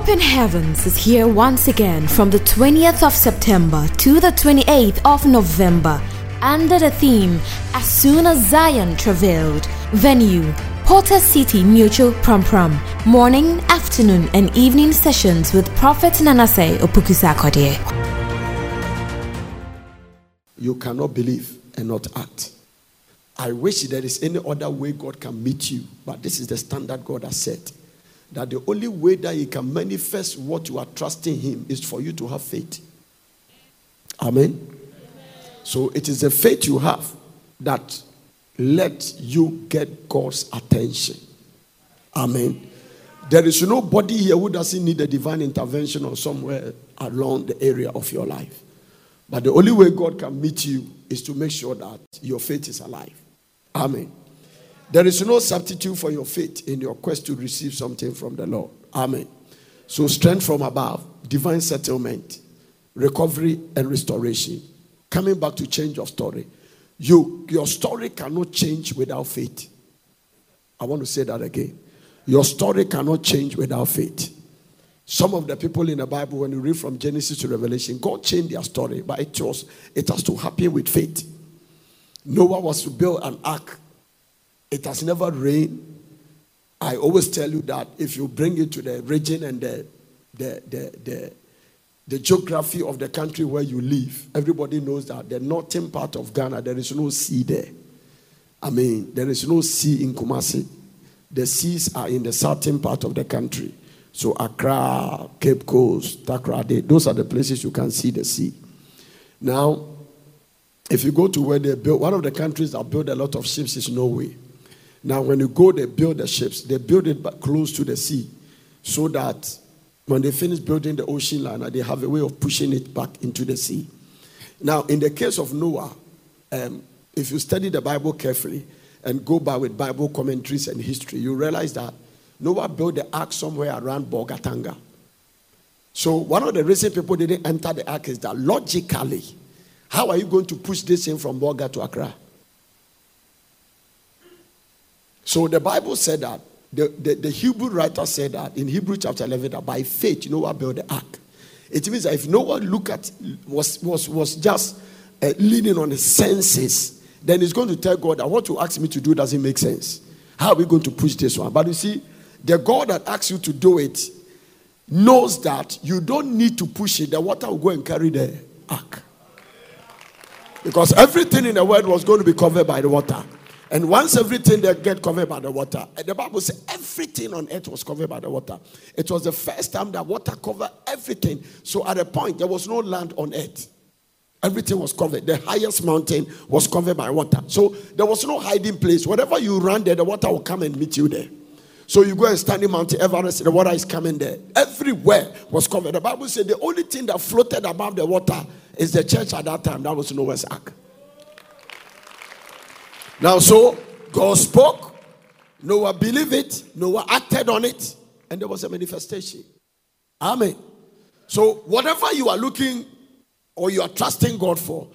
Open Heavens is here once again from the 20th of September to the 28th of November under the theme As Soon as Zion Travailed. Venue Porter City Mutual Prom Prom. Morning, afternoon, and evening sessions with Prophet Nanase Opukusa You cannot believe and not act. I wish there is any other way God can meet you, but this is the standard God has set that the only way that He can manifest what you are trusting Him is for you to have faith. Amen. So it is the faith you have that let you get God's attention. Amen. There is nobody here who doesn't need a divine intervention or somewhere along the area of your life. But the only way God can meet you is to make sure that your faith is alive. Amen. There is no substitute for your faith in your quest to receive something from the Lord. Amen. So, strength from above, divine settlement, recovery, and restoration. Coming back to change of story. You, your story cannot change without faith. I want to say that again. Your story cannot change without faith. Some of the people in the Bible, when you read from Genesis to Revelation, God changed their story, but it was it has to happen with faith. Noah was to build an ark it has never rained. I always tell you that if you bring it to the region and the, the, the, the, the geography of the country where you live, everybody knows that the northern part of Ghana, there is no sea there. I mean, there is no sea in Kumasi. The seas are in the southern part of the country. So Accra, Cape Coast, Takoradi, those are the places you can see the sea. Now, if you go to where they built, one of the countries that built a lot of ships is Norway. Now, when you go, they build the ships, they build it close to the sea so that when they finish building the ocean liner, they have a way of pushing it back into the sea. Now, in the case of Noah, um, if you study the Bible carefully and go by with Bible commentaries and history, you realize that Noah built the ark somewhere around Bolgatanga. So, one of the reasons people didn't enter the ark is that logically, how are you going to push this thing from Bolga to Accra? So the Bible said that, the, the, the, Hebrew writer said that in Hebrew chapter 11, that by faith Noah built the ark. It means that if Noah look at, was, was, was just uh, leaning on his senses, then he's going to tell God that what you ask me to do doesn't make sense. How are we going to push this one? But you see, the God that asks you to do it knows that you don't need to push it. The water will go and carry the ark. Because everything in the world was going to be covered by the water. And once everything they get covered by the water, the Bible says everything on earth was covered by the water. It was the first time that water covered everything. So at a point, there was no land on earth. Everything was covered. The highest mountain was covered by water. So there was no hiding place. Wherever you run there, the water will come and meet you there. So you go and stand in Mount Everest, the water is coming there. Everywhere was covered. The Bible said the only thing that floated above the water is the church at that time. That was Noah's Ark. Now, so God spoke, Noah believed it, Noah acted on it, and there was a manifestation. Amen. So, whatever you are looking or you are trusting God for,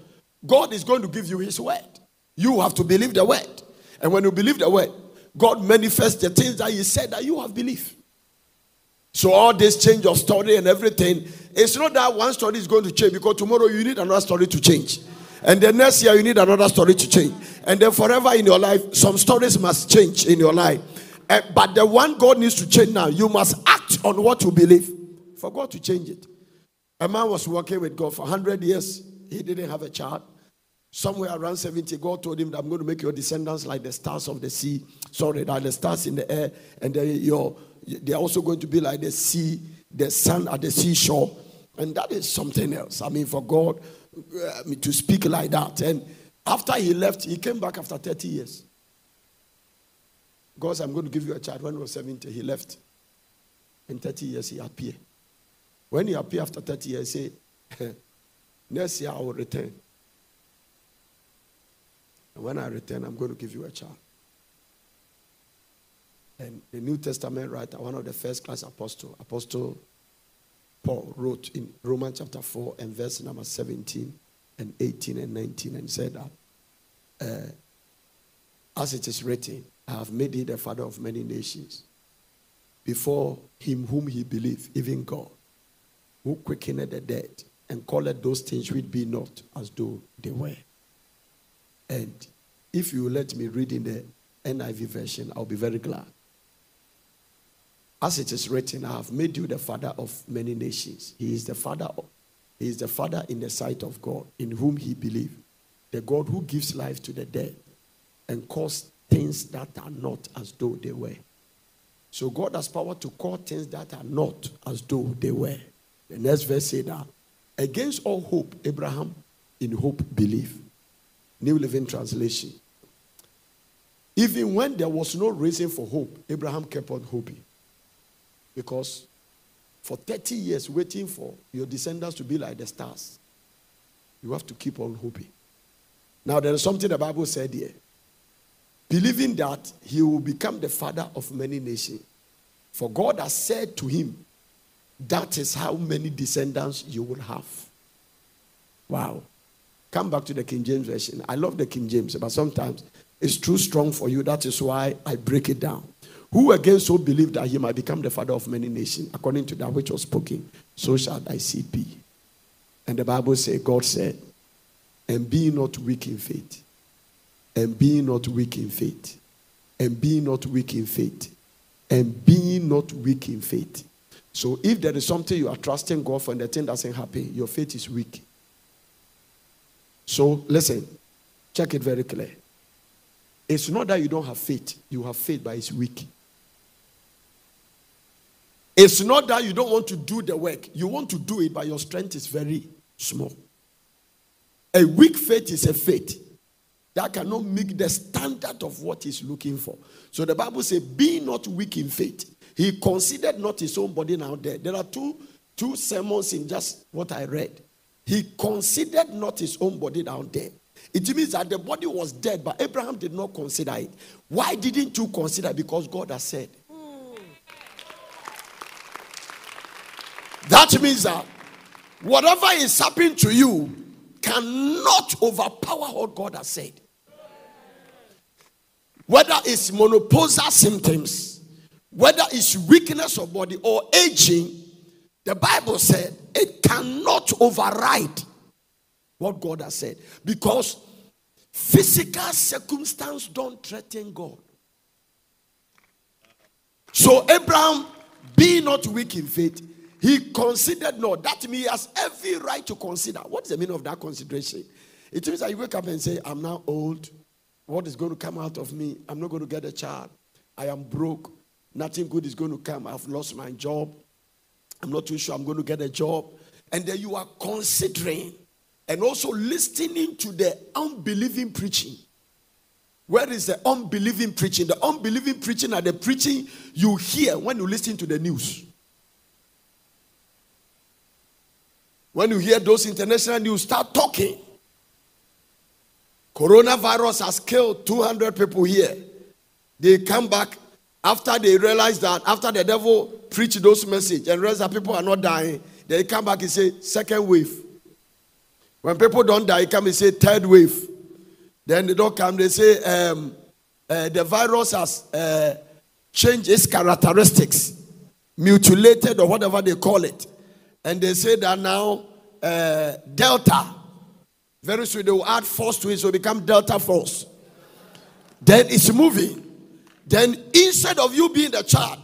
God is going to give you His word. You have to believe the word. And when you believe the word, God manifests the things that He said that you have believed. So, all this change of story and everything, it's not that one story is going to change because tomorrow you need another story to change. And the next year, you need another story to change. And then forever in your life, some stories must change in your life. Uh, but the one God needs to change now, you must act on what you believe for God to change it. A man was working with God for 100 years. He didn't have a child. Somewhere around 70, God told him that I'm going to make your descendants like the stars of the sea. Sorry, like the stars in the air. And they're also going to be like the sea, the sun at the seashore. And that is something else. I mean, for God uh, to speak like that. And after he left, he came back after 30 years. God said, I'm going to give you a child. When he was 70, he left. In 30 years, he appeared. When he appeared after 30 years, he said, Next year, I will return. And when I return, I'm going to give you a child. And the New Testament writer, one of the first class apostle, Apostle Paul wrote in Romans chapter 4 and verse number 17 and 18 and 19 and said that, uh, as it is written, I have made thee the father of many nations. before him whom he believed, even God, who quickened the dead and called those things which be not as though they were. And if you let me read in the NIV version, I'll be very glad. As it is written, I have made you the father of many nations. He is the father of, he is the father in the sight of God, in whom he believed. The God who gives life to the dead and calls things that are not as though they were. So God has power to call things that are not as though they were. The next verse said that against all hope, Abraham in hope believed. New Living Translation. Even when there was no reason for hope, Abraham kept on hoping. Because for 30 years, waiting for your descendants to be like the stars, you have to keep on hoping. Now, there is something the Bible said here. Believing that he will become the father of many nations. For God has said to him, That is how many descendants you will have. Wow. Come back to the King James Version. I love the King James, but sometimes it's too strong for you. That is why I break it down. Who again so believed that he might become the father of many nations, according to that which was spoken, so shall thy seed be. And the Bible says, God said, and be not weak in faith, and be not weak in faith, and be not weak in faith, and be not weak in faith. So if there is something you are trusting God for and the thing doesn't happen, your faith is weak. So listen, check it very clear. It's not that you don't have faith, you have faith, but it's weak. It's not that you don't want to do the work, you want to do it, but your strength is very small. A weak faith is a faith that cannot meet the standard of what he's looking for. So the Bible says, Be not weak in faith. He considered not his own body now dead. There are two, two sermons in just what I read. He considered not his own body down there. It means that the body was dead, but Abraham did not consider it. Why didn't you consider? Because God has said. That means that whatever is happening to you cannot overpower what God has said. Whether it's menopausal symptoms, whether it's weakness of body or aging, the Bible said it cannot override what God has said because physical circumstance don't threaten God. So Abraham, be not weak in faith, he considered not. That means he has every right to consider. What is the meaning of that consideration? It means that you wake up and say, I'm now old. What is going to come out of me? I'm not going to get a child. I am broke. Nothing good is going to come. I've lost my job. I'm not too sure I'm going to get a job. And then you are considering and also listening to the unbelieving preaching. Where is the unbelieving preaching? The unbelieving preaching are the preaching you hear when you listen to the news. When you hear those international news, start talking. Coronavirus has killed 200 people here. They come back after they realize that, after the devil preach those message and realize that people are not dying, they come back and say, second wave. When people don't die, come and say third wave. Then they don't come, they say um, uh, the virus has uh, changed its characteristics, mutilated or whatever they call it. And they say that now uh, Delta, very soon they will add force to it, so it become Delta force. Then it's moving. Then instead of you being the child,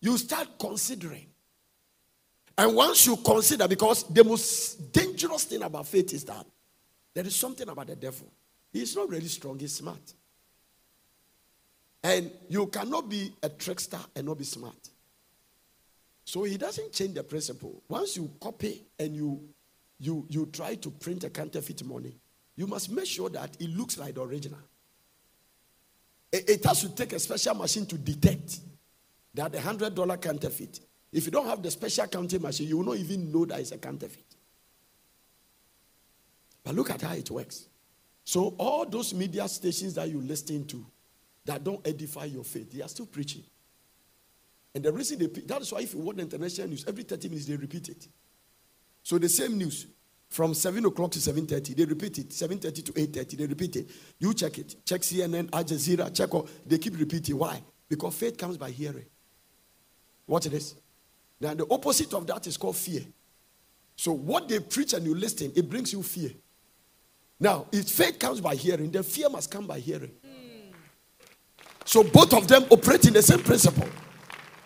you start considering. And once you consider, because the most dangerous thing about faith is that there is something about the devil. He's not really strong, he's smart. And you cannot be a trickster and not be smart. So he doesn't change the principle. Once you copy and you you you try to print a counterfeit money, you must make sure that it looks like the original. It, it has to take a special machine to detect that the hundred dollar counterfeit. If you don't have the special counting machine, you will not even know that it's a counterfeit. But look at how it works. So all those media stations that you listen to that don't edify your faith, they are still preaching. And the reason they that is why if you watch the international news, every 30 minutes they repeat it. So the same news from 7 o'clock to 7.30, they repeat it. 7.30 to 8.30, they repeat it. You check it. Check CNN, Al Jazeera, check all. They keep repeating. Why? Because faith comes by hearing. What it is? Now, the opposite of that is called fear. So, what they preach and you listen, it brings you fear. Now, if faith comes by hearing, then fear must come by hearing. So, both of them operate in the same principle.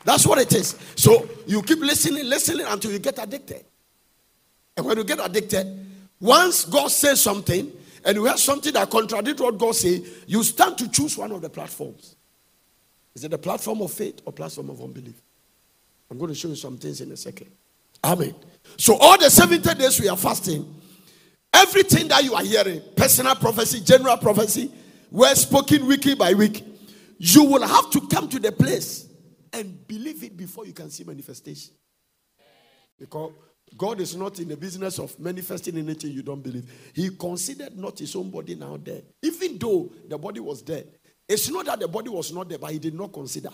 That's what it is. So, you keep listening, listening until you get addicted. And when you get addicted, once God says something and you have something that contradicts what God says, you stand to choose one of the platforms. Is it the platform of faith or platform of unbelief? I'm going to show you some things in a second. Amen. So, all the 70 days we are fasting, everything that you are hearing, personal prophecy, general prophecy, were spoken week by week, you will have to come to the place and believe it before you can see manifestation. Because God is not in the business of manifesting anything you don't believe. He considered not his own body now dead, even though the body was dead. It's not that the body was not there, but he did not consider.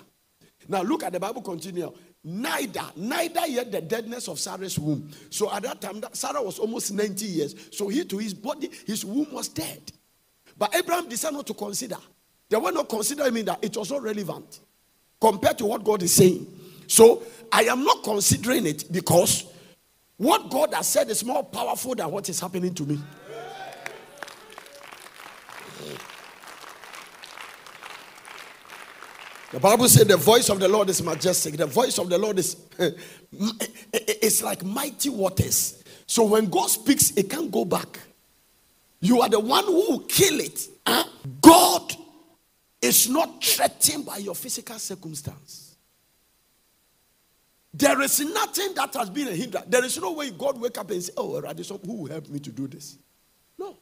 Now look at the Bible continue. Neither, neither yet the deadness of Sarah's womb. So at that time, Sarah was almost 90 years. So he to his body, his womb was dead. But Abraham decided not to consider. They were not considering mean that it was not relevant compared to what God is saying. So I am not considering it because what God has said is more powerful than what is happening to me. The Bible said the voice of the Lord is majestic. The voice of the Lord is it's like mighty waters. So when God speaks, it can't go back. You are the one who will kill it. Huh? God is not threatened by your physical circumstance. There is nothing that has been a hindrance. There is no way God wake up and say, "Oh, Radisson, who will help me to do this?" No.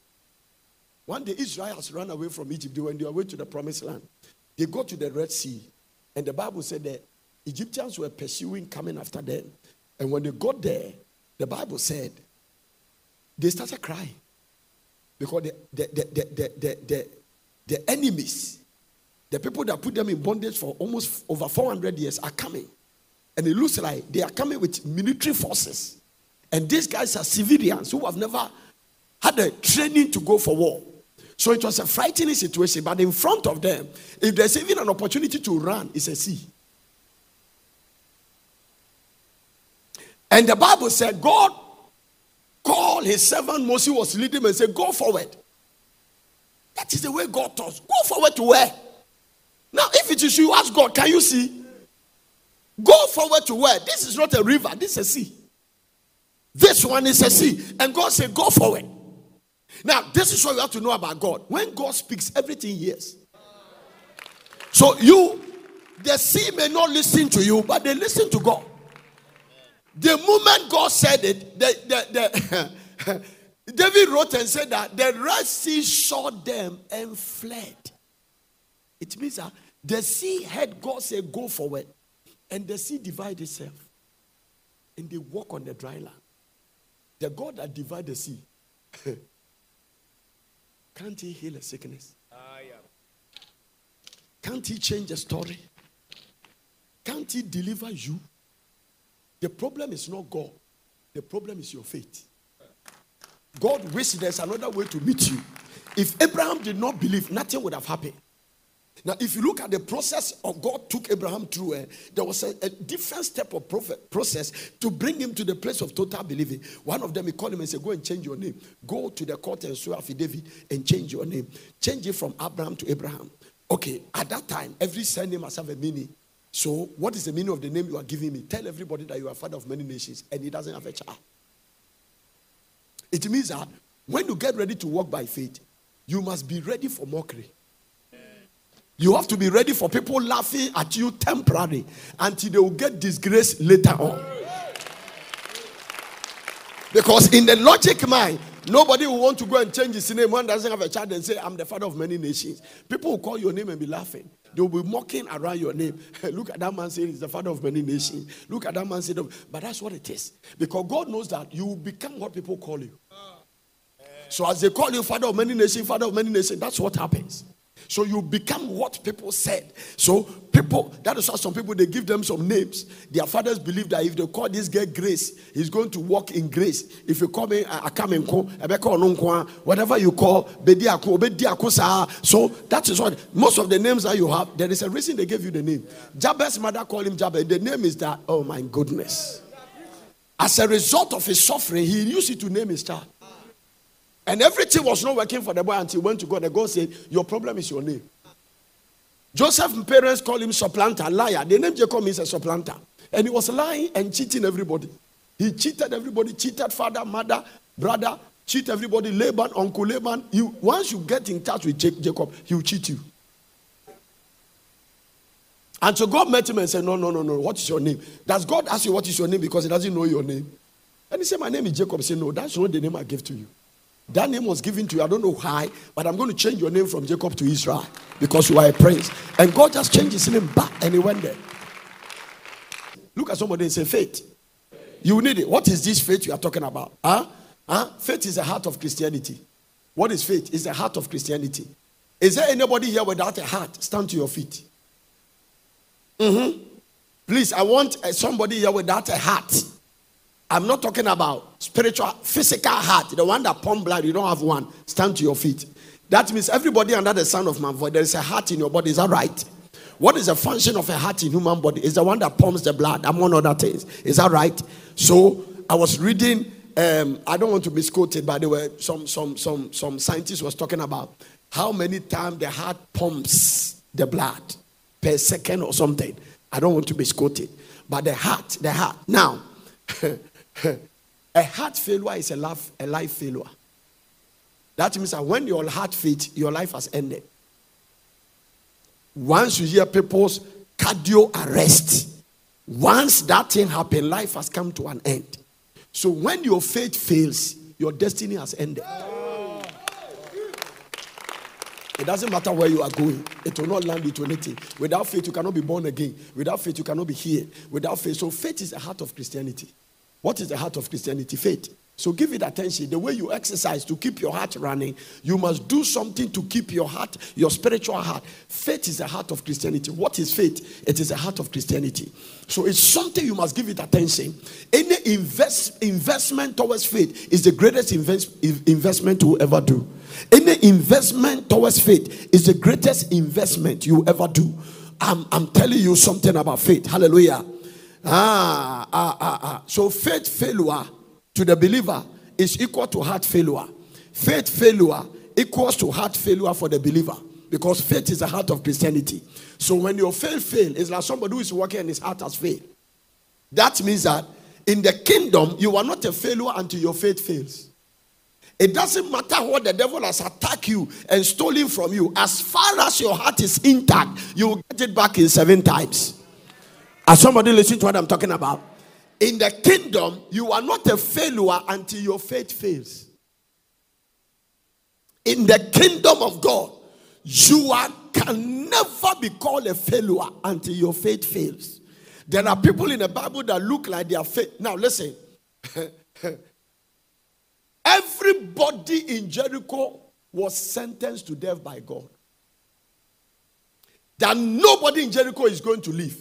One day Israel has run away from Egypt. They went their way to the promised land. They go to the Red Sea, and the Bible said the Egyptians were pursuing, coming after them. And when they got there, the Bible said they started crying because the, the, the, the, the, the, the enemies, the people that put them in bondage for almost over 400 years, are coming. And it looks like they are coming with military forces. And these guys are civilians who have never had a training to go for war. So it was a frightening situation. But in front of them, if there's even an opportunity to run, it's a sea. And the Bible said, God called his servant Moses, was leading him and said, Go forward. That is the way God talks. Go forward to where? Now, if it is you, ask God, can you see? Go forward to where? This is not a river, this is a sea. This one is a sea. And God said, Go forward. Now, this is what you have to know about God. When God speaks, everything hears. So you, the sea may not listen to you, but they listen to God. The moment God said it, the, the, the David wrote and said that the Red Sea saw them and fled. It means that the sea had God say, Go forward, and the sea divided itself, and they walk on the dry land. The God that divided the sea Can't he heal a sickness? Ah, can't he change a story? Can't he deliver you? The problem is not God. The problem is your faith. God wishes there's another way to meet you. If Abraham did not believe, nothing would have happened. Now, if you look at the process of God took Abram through, uh, there was a, a, different step of prophet, process to bring him to the place of total believing. One of them, he called him and said, Go and change your name. Go to the court and swear affidavit and change your name. Change it from Abraham to Abraham. Okay, at that time, every surname must have a meaning. So, what is the meaning of the name you are giving me? Tell everybody that you are father of many nations and he doesn't have a child. It means that when you get ready to walk by faith, you must be ready for mockery. You have to be ready for people laughing at you temporarily until they will get disgrace later on. Because in the logic mind, nobody will want to go and change his name. One doesn't have a child and say, I'm the father of many nations. People will call your name and be laughing. They will be mocking around your name. Look at that man saying he's the father of many nations. Look at that man saying, but that's what it is. Because God knows that you will become what people call you. So as they call you father of many nations, father of many nations, that's what happens. So you become what people said. So people, that is why some people they give them some names. Their fathers believe that if they call this girl Grace, he's going to walk in grace. If you call me Akamenko, Ebeko whatever you call, So that is what most of the names that you have, there is a reason they gave you the name. Jabez's mother called him Jabez. The name is that, oh my goodness. As a result of his suffering, he used it to name his child. And everything was not working for the boy until he went to God. And God said, Your problem is your name. Joseph's parents called him supplanter, liar. The name Jacob means a supplanter. And he was lying and cheating everybody. He cheated everybody, cheated father, mother, brother, cheat everybody, Laban, Uncle Laban. You, once you get in touch with Jacob, he will cheat you. And so God met him and said, No, no, no, no. What is your name? Does God ask you what is your name because he doesn't know your name? And he said, My name is Jacob. He said, No, that's not the name I gave to you. That name was given to you. I don't know why, but I'm going to change your name from Jacob to Israel because you are a prince. And God just changed his name back and he went there. Look at somebody and say, faith. You need it. What is this faith you are talking about? Huh? Huh? Faith is the heart of Christianity. What is faith? It's the heart of Christianity. Is there anybody here without a heart? Stand to your feet. Mm-hmm. Please, I want uh, somebody here without a heart. I'm not talking about spiritual, physical heart, the one that pump blood. You don't have one. Stand to your feet. That means everybody under the sound of my voice, there is a heart in your body. Is that right? What is the function of a heart in human body? Is the one that pumps the blood, among other things. Is that right? So I was reading. Um, I don't want to misquote it, but there were some some some some scientists was talking about how many times the heart pumps the blood per second or something. I don't want to misquote it, but the heart, the heart. Now. a heart failure is a life, a life failure. That means that when your heart fails, your life has ended. Once you hear people's cardio arrest, once that thing happens, life has come to an end. So when your faith fails, your destiny has ended. It doesn't matter where you are going, it will not land you into anything. Without faith, you cannot be born again. Without faith, you cannot be healed. Without faith, so faith is the heart of Christianity. What is the heart of Christianity? Faith. So give it attention. The way you exercise to keep your heart running, you must do something to keep your heart, your spiritual heart. Faith is the heart of Christianity. What is faith? It is the heart of Christianity. So it's something you must give it attention. Any invest, investment towards faith is the greatest invest, investment you will ever do. Any investment towards faith is the greatest investment you ever do. I'm, I'm telling you something about faith. Hallelujah. Ah, ah, ah, ah. So faith failure to the believer is equal to heart failure. Faith failure equals to heart failure for the believer because faith is the heart of Christianity. So when your faith fail, it's like somebody who is working and his heart has failed. That means that in the kingdom, you are not a failure until your faith fails. It doesn't matter what the devil has attacked you and stolen from you. As far as your heart is intact, you will get it back in seven times. Are somebody listening to what I'm talking about? In the kingdom, you are not a failure until your faith fails. In the kingdom of God, you are, can never be called a failure until your faith fails. There are people in the Bible that look like they are faith. Now, listen. Everybody in Jericho was sentenced to death by God. That nobody in Jericho is going to live.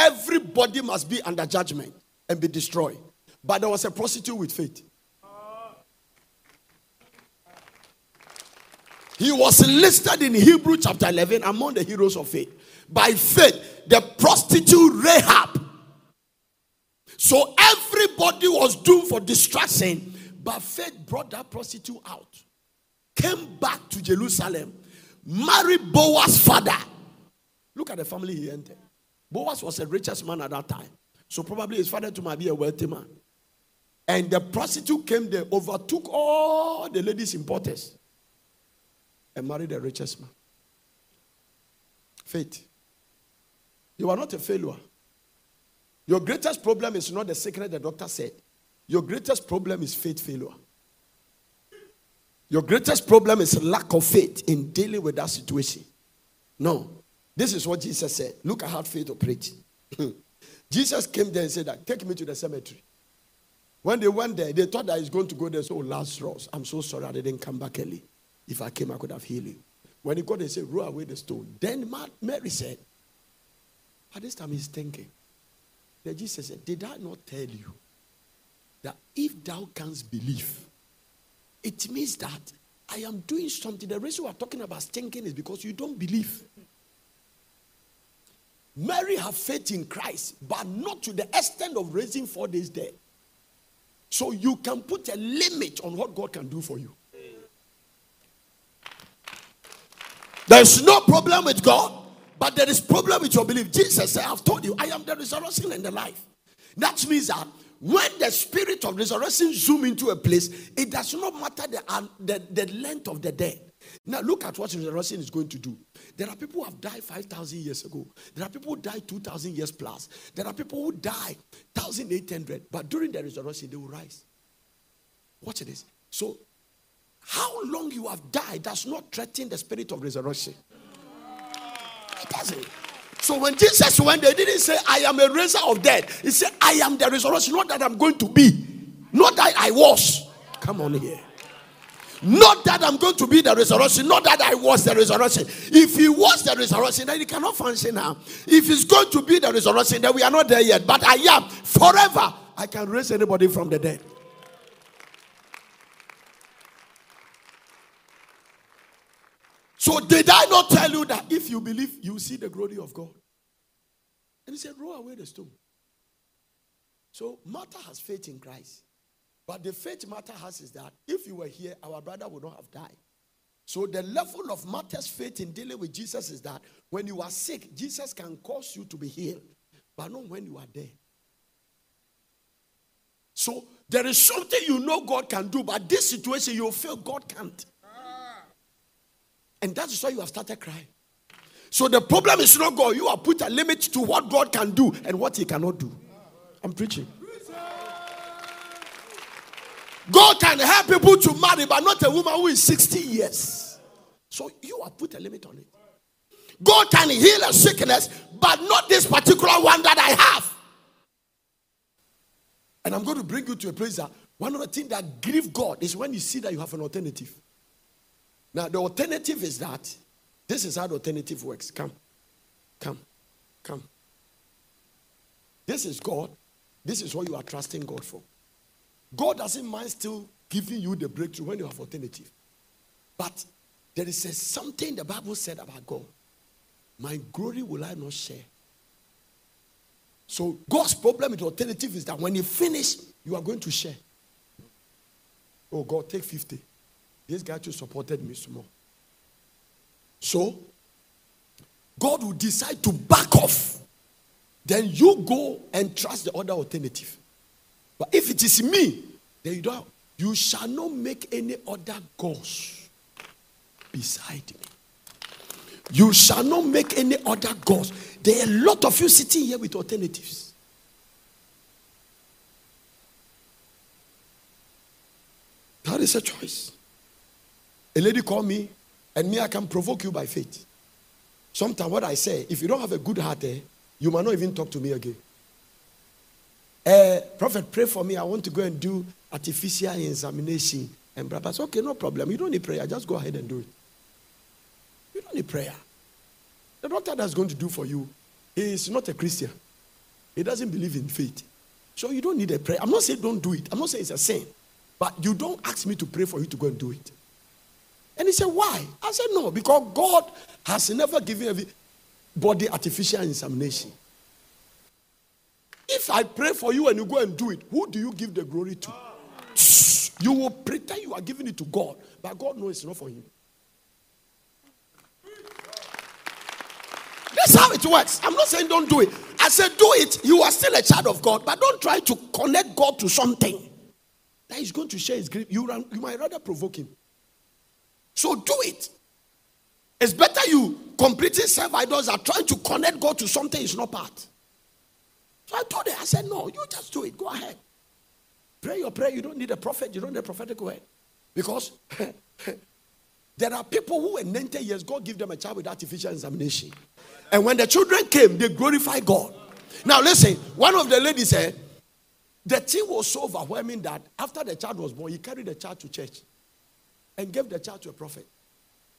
Everybody must be under judgment and be destroyed. But there was a prostitute with faith. He was listed in Hebrew chapter 11 among the heroes of faith. By faith, the prostitute Rahab. So everybody was doomed for destruction. But faith brought that prostitute out. Came back to Jerusalem. Married Boaz's father. Look at the family he entered. Boaz was the richest man at that time. So probably his father too might be a wealthy man. And the prostitute came there, overtook all the ladies' importers, and married the richest man. Faith. You are not a failure. Your greatest problem is not the sickness the doctor said. Your greatest problem is faith failure. Your greatest problem is lack of faith in dealing with that situation. No. This is what Jesus said. Look at how faith operates. Jesus came there and said take me to the cemetery. When they went there, they thought that he's going to go there. So, oh, Lazarus, I'm so sorry I didn't come back early. If I came, I could have healed you. When he got there, he said, Roll away the stone. Then Mary said, At this time he's thinking. Then Jesus said, Did I not tell you that if thou canst believe, it means that I am doing something. The reason we're talking about thinking is because you don't believe. Mary have faith in Christ, but not to the extent of raising four days dead. So you can put a limit on what God can do for you. There's no problem with God, but there is problem with your belief. Jesus said, I've told you, I am the resurrection and the life. That means that when the spirit of resurrection zoom into a place, it does not matter the, the, the length of the day. Now look at what resurrection is going to do. There are people who have died 5,000 years ago. There are people who died 2,000 years plus. There are people who died 1,800. But during the resurrection, they will rise. Watch this. So, how long you have died does not threaten the spirit of resurrection. It doesn't. So when Jesus went, they didn't say, I am a raiser of dead. He said, I am the resurrection. Not that I'm going to be, not that I was. Come on here. Not that I'm going to be the resurrection, not that I was the resurrection. If he was the resurrection, then he cannot function now. If he's going to be the resurrection, then we are not there yet. But I am forever. I can raise anybody from the dead. So did I not tell you that if you believe, you see the glory of God? And he said, roll away the stone. So Martha has faith in Christ. But the faith Martha has is that if you were here, our brother would not have died. So the level of Martha's faith in dealing with Jesus is that when you are sick, Jesus can cause you to be healed, but not when you are dead. So there is something you know God can do, but this situation you feel God can't. And that is why you have started crying. So the problem is not God. You have put a limit to what God can do and what He cannot do. I'm preaching. God can help people to marry, but not a woman who is 60 years. So you have put a limit on it. God can heal a sickness, but not this particular one that I have. And I'm going to bring you to a place that one of the things that grieve God is when you see that you have an alternative. Now, the alternative is that this is how the alternative works. Come, come, come. This is God. This is what you are trusting God for. God doesn't mind still giving you the breakthrough when you have alternative. But there is a, something the Bible said about God. My glory will I not share. So God's problem with alternative is that when you finish, you are going to share. Oh God, take 50. This guy too supported me some more. So, God will decide to back off. Then you go and trust the other alternative. But if it is me, then you don't. You shall not make any other gods beside me. You shall not make any other gods. There are a lot of you sitting here with alternatives. That is a choice. A lady called me, and me, I can provoke you by faith. Sometimes what I say, if you don't have a good heart, eh, you might not even talk to me again. Uh, Prophet, pray for me. I want to go and do artificial insemination. And brother said, okay, no problem. You don't need prayer. Just go ahead and do it. You don't need prayer. The doctor that's going to do for you is not a Christian. He doesn't believe in faith. So you don't need a prayer. I'm not saying don't do it. I'm not saying it's a sin. But you don't ask me to pray for you to go and do it. And he said, Why? I said, No, because God has never given body artificial insemination. If I pray for you and you go and do it, who do you give the glory to? You will pretend you are giving it to God, but God knows it's not for him. That's how it works. I'm not saying don't do it. I said do it. You are still a child of God, but don't try to connect God to something that is going to share his grief. You, you might rather provoke him. So do it. It's better you completely serve idols are trying to connect God to something is not part. So I told her, I said, no, you just do it. Go ahead. Pray your prayer. You don't need a prophet. You don't need a prophetic word. Because there are people who in 90 years, God give them a child with artificial insemination. And when the children came, they glorify God. Now listen, one of the ladies said, the thing was so overwhelming that after the child was born, he carried the child to church and gave the child to a prophet.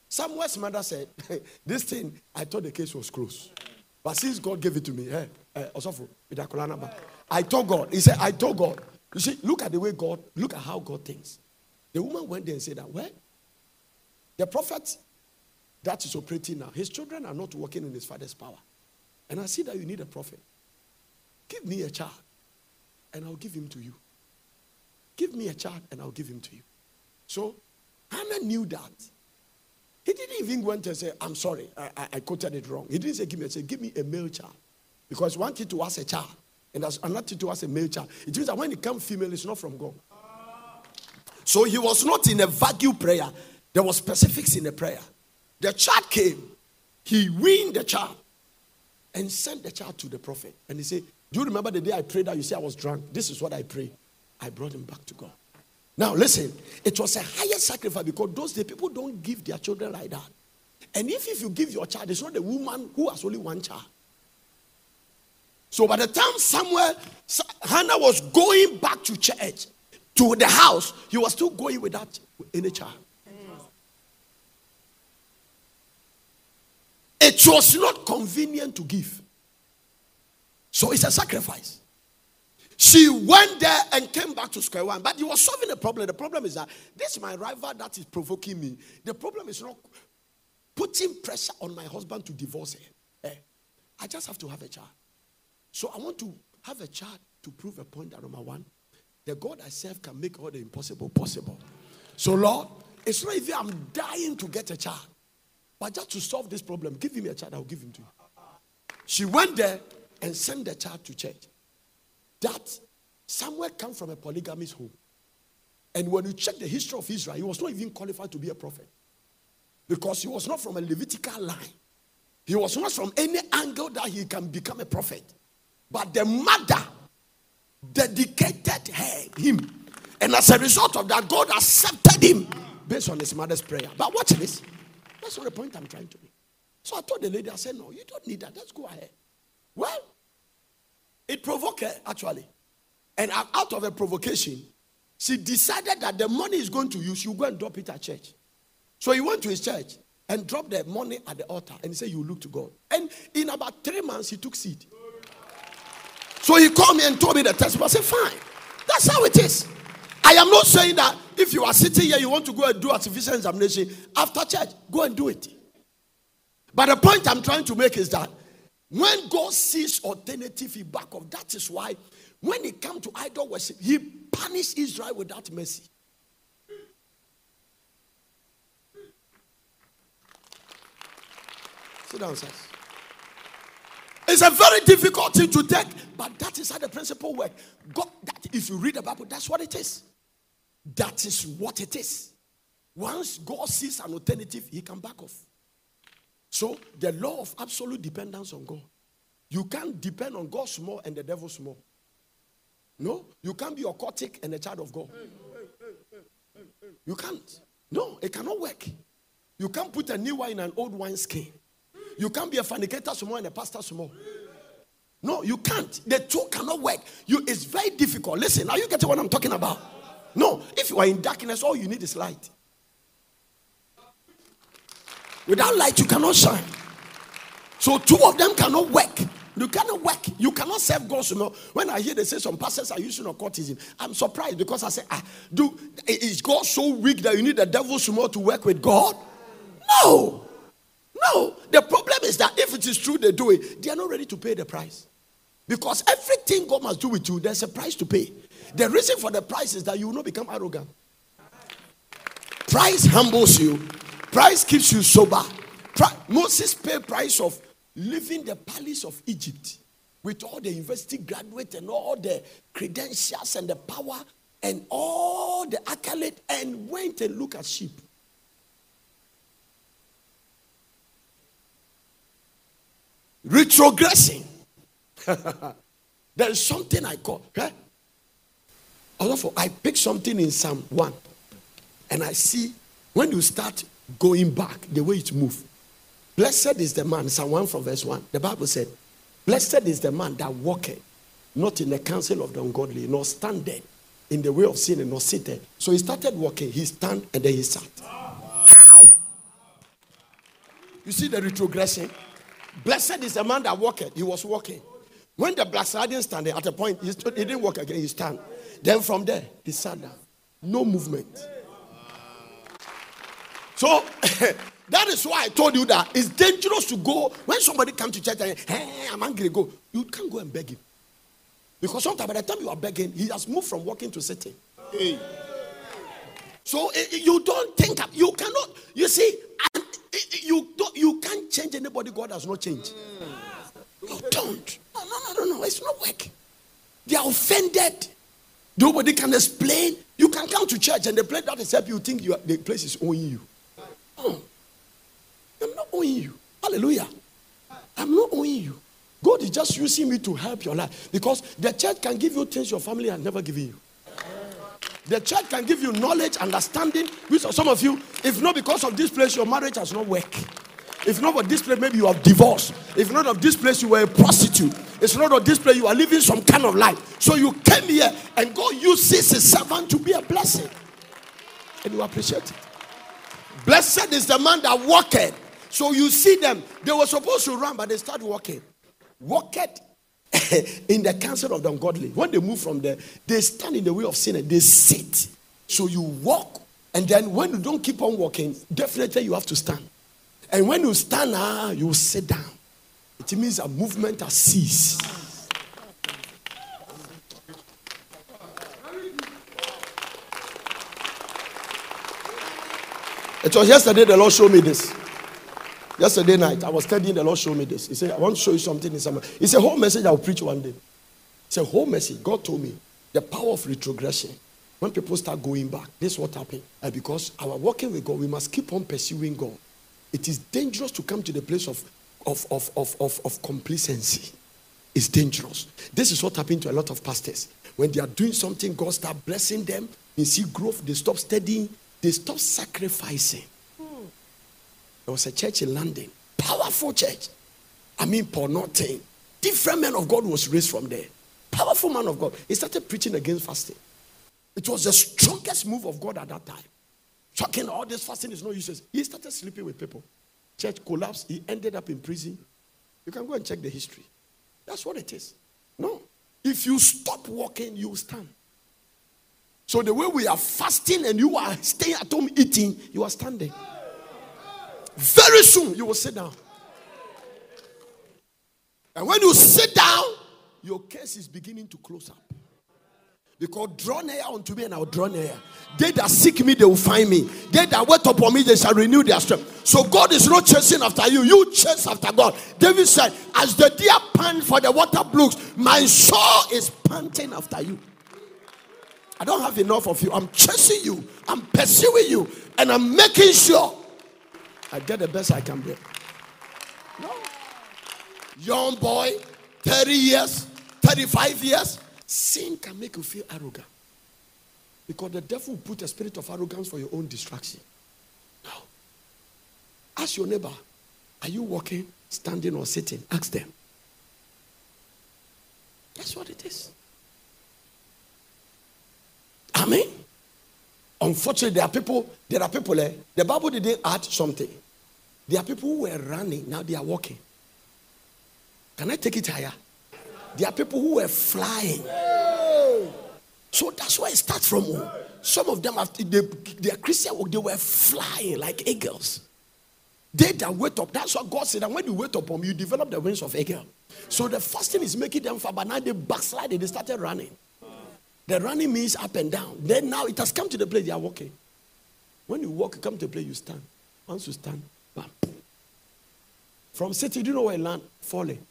Samuel's mother said, This thing, I thought the case was closed. But since God gave it to me, hey, Eh, hey, I told God. He said, I told God. You see, look at the way God, look at how God thinks. The woman went there and said that, well, the prophet that is operating now, his children are not working in his father's power. And I see that you need a prophet. Give me a child, and I'll give him to you. Give me a child, and I'll give him to you. So Hannah knew that. He didn't even went and say, I'm sorry, I, I, I quoted it wrong. He didn't say, give me, say, give me a male child. Because one thing to ask a child, and another thing to ask a male child. It means that when it comes female, it's not from God. So he was not in a vague prayer. There was specifics in the prayer. The child came. He weaned the child and sent the child to the prophet. And he said, Do you remember the day I prayed that you say I was drunk? This is what I prayed. I brought him back to God. Now, listen, it was a higher sacrifice because those days people don't give their children like that. And if, if you give your child, it's not the woman who has only one child. So by the time Samuel, Hannah was going back to church, to the house, he was still going without any child. It was not convenient to give. So it's a sacrifice. She went there and came back to square one, but he was solving the problem. The problem is that this is my rival that is provoking me. The problem is not putting pressure on my husband to divorce her. Eh? I just have to have a child. So I want to have a child to prove a point that number one, the God I serve can make all the impossible possible. So, Lord, it's not even I'm dying to get a child, but just to solve this problem, give him a child, I'll give him to you. She went there and sent the child to church that Samuel come from a polygamous home. And when you check the history of Israel, he was not even qualified to be a prophet. Because he was not from a Levitical line. He was not from any angle that he can become a prophet. But the mother dedicated him. And as a result of that, God accepted him based on his mother's prayer. But watch this. That's not the point I'm trying to make. So I told the lady, I said, No, you don't need that. Let's go ahead. Well, it provoked her, actually. And out of a provocation, she decided that the money is going to use, she'll go and drop it at church. So he went to his church and dropped the money at the altar and he said, You look to God. And in about three months, he took seed. So he called me and told me the testimony. I said, Fine. That's how it is. I am not saying that if you are sitting here, you want to go and do a artificial insemination after church, go and do it. But the point I'm trying to make is that when God sees alternative, he back off. That is why when it comes to idol worship, he punished Israel without mercy. Sit down, sir. It's a very difficult thing to take, but that is how the principle works. God, that if you read the Bible, that's what it is. That is what it is. Once God sees an alternative, he can back off. So the law of absolute dependence on God. You can't depend on God small and the devil small. No, you can't be a occultic and a child of God. You can't. No, it cannot work. You can't put a new wine in an old wine skin. You can't be a fornicator small and a pastor small. No, you can't. The two cannot work. You, it's very difficult. Listen, are you getting what I'm talking about? No, if you are in darkness, all you need is light. Without light, you cannot shine. So two of them cannot work. You cannot work. You cannot serve God. You know, when I hear they say some pastors are using occultism, I'm surprised because I say, ah, do is God so weak that you need the devil more to work with God? No. No. The problem is that if it is true they do it, they are not ready to pay the price. Because everything God must do with you, there's a price to pay. The reason for the price is that you will not become arrogant. Price humbles you Price keeps you sober. Moses paid price of leaving the palace of Egypt with all the university graduates and all the credentials and the power and all the accolade and went and look at sheep. Retrogressing. there is something I call. Eh? Also, I pick something in Psalm 1 and I see when you start going back, the way it moved. Blessed is the man, Psalm 1 from verse 1. The Bible said, Blessed is the man that walketh not in the counsel of the ungodly, nor standeth in the way of sin, and nor sitteth. So he started walking, he stand, and then he sat. You see the retrogression? Blessed is the man that walketh. He was walking. When the backsliding standing at a point, he, stood, he didn't walk again, he stand. Then from there, he sat down. No movement. So that is why I told you that it's dangerous to go when somebody comes to church and hey, I'm angry, go. You can't go and beg him. Because sometimes by the time you are begging, he has moved from walking to sitting. Hey. So eh, eh, you don't think you cannot. You see, you don't, you can't change anybody. God has not changed. You don't. No, no, no, no. It's not working. They are offended. Nobody can explain. You can come to church and the place that is help you think you are, the place is owing you. I'm not owing you. Hallelujah. I'm not owing you. God is just using me to help your life because the church can give you things your family has never given you. The church can give you knowledge, understanding. Which some of you, if not because of this place, your marriage has not worked. If not of this place, maybe you have divorced. If not of this place, you were a prostitute. It's not of this place, you are living some kind of life. So you came here and God uses his servant to be a blessing. And you appreciate it. Blessed is the man that walketh. So you see them, they were supposed to run, but they start walking. Walketh in the council of the ungodly. When they move from there, they stand in the way of sin and they sit. So you walk, and then when you don't keep on walking, definitely you have to stand. And when you stand, ah, you sit down. It means a movement has ceased. It was yesterday the Lord showed me this. Yesterday night, I was studying, the Lord showed me this. He said, I want to show you something in summer. It's a whole message I'll preach one day. It's a whole message. God told me the power of retrogression. When people start going back, this is what happened. And because our walking with God, we must keep on pursuing God. It is dangerous to come to the place of, of, of, of, of, of complacency. It's dangerous. This is what happened to a lot of pastors. When they are doing something, God start blessing them. They see growth, they stop studying, they stop sacrificing. There was a church in London, powerful church. I mean, for nothing. Different man of God was raised from there. Powerful man of God. He started preaching against fasting. It was the strongest move of God at that time. Talking all this fasting is no useless. He started sleeping with people. Church collapsed. He ended up in prison. You can go and check the history. That's what it is. No. If you stop walking, you stand. So the way we are fasting and you are staying at home eating, you are standing. Very soon you will sit down. And when you sit down, your case is beginning to close up. Because draw near unto me and I'll draw near. They that seek me, they will find me. They that wait upon me, they shall renew their strength. So God is not chasing after you. You chase after God. David said, As the deer pant for the water brooks, my soul is panting after you. I don't have enough of you. I'm chasing you. I'm pursuing you. And I'm making sure I get the best I can be. No. Young boy, 30 years, 35 years, sin can make you feel arrogant. Because the devil put a spirit of arrogance for your own distraction. Now, ask your neighbor, are you walking, standing, or sitting? Ask them. That's what it is. Amen. Unfortunately, there are people, there are people, eh, the Bible didn't add something. There are people who were running, now they are walking. Can I take it higher? There are people who were flying. So that's why it starts from home. Some of them, after they, are Christian, they were flying like eagles. They that wait up, that's what God said. And when you wait upon you develop the wings of eagle. So the first thing is making them far, but now they backslide, they started running. The running means up and down. Then now it has come to the place they are walking. When you walk, you come to the place, you stand. Once you stand. From city, do you know where you land? Falling.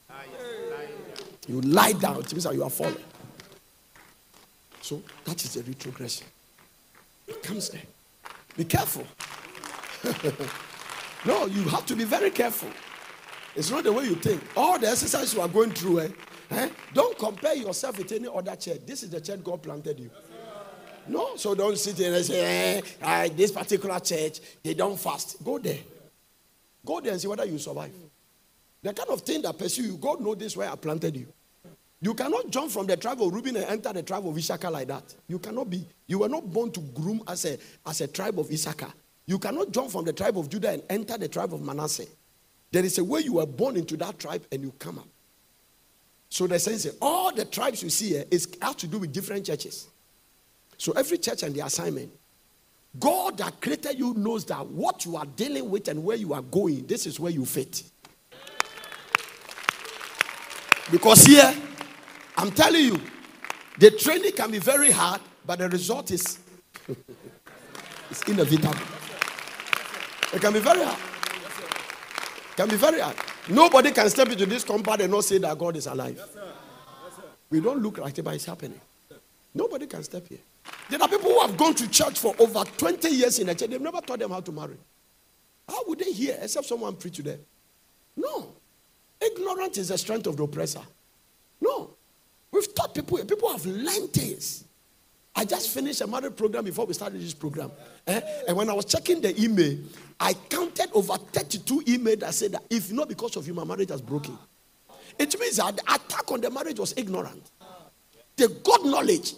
You lie down, it means that you are falling. So that is a retrogression. It comes there. Be careful. no, you have to be very careful. It's not the way you think. All the exercise you are going through, eh, Eh? Don't compare yourself with any other church. This is the church God planted you. No, so don't sit there and say, eh, uh, this particular church, they don't fast. Go there. Go there and see whether you survive. The kind of thing that pursue you, God knows this where I planted you. You cannot jump from the tribe of Reuben and enter the tribe of Issachar like that. You cannot be. You were not born to groom as a, as a tribe of Issachar. You cannot jump from the tribe of Judah and enter the tribe of Manasseh. There is a way you were born into that tribe and you come up. So the sense all the tribes you see here is has to do with different churches. So every church and the assignment. God that created you knows that what you are dealing with and where you are going, this is where you fit. Because here, I'm telling you, the training can be very hard, but the result is it's inevitable. It can be very hard. It can be very hard. Nobody can step into this compound and not say that God is alive. Yes, sir. Yes, sir. We don't look like it, but it's happening. Nobody can step here. There are people who have gone to church for over 20 years in a church. They've never taught them how to marry. How would they hear except someone preach to them? No. Ignorance is the strength of the oppressor. No. We've taught people, people have learned things. I just finished a marriage program before we started this program. Eh? And when I was checking the email, I counted over 32 emails that said that if not because of you, my marriage has broken. It means that the attack on the marriage was ignorant. They got knowledge.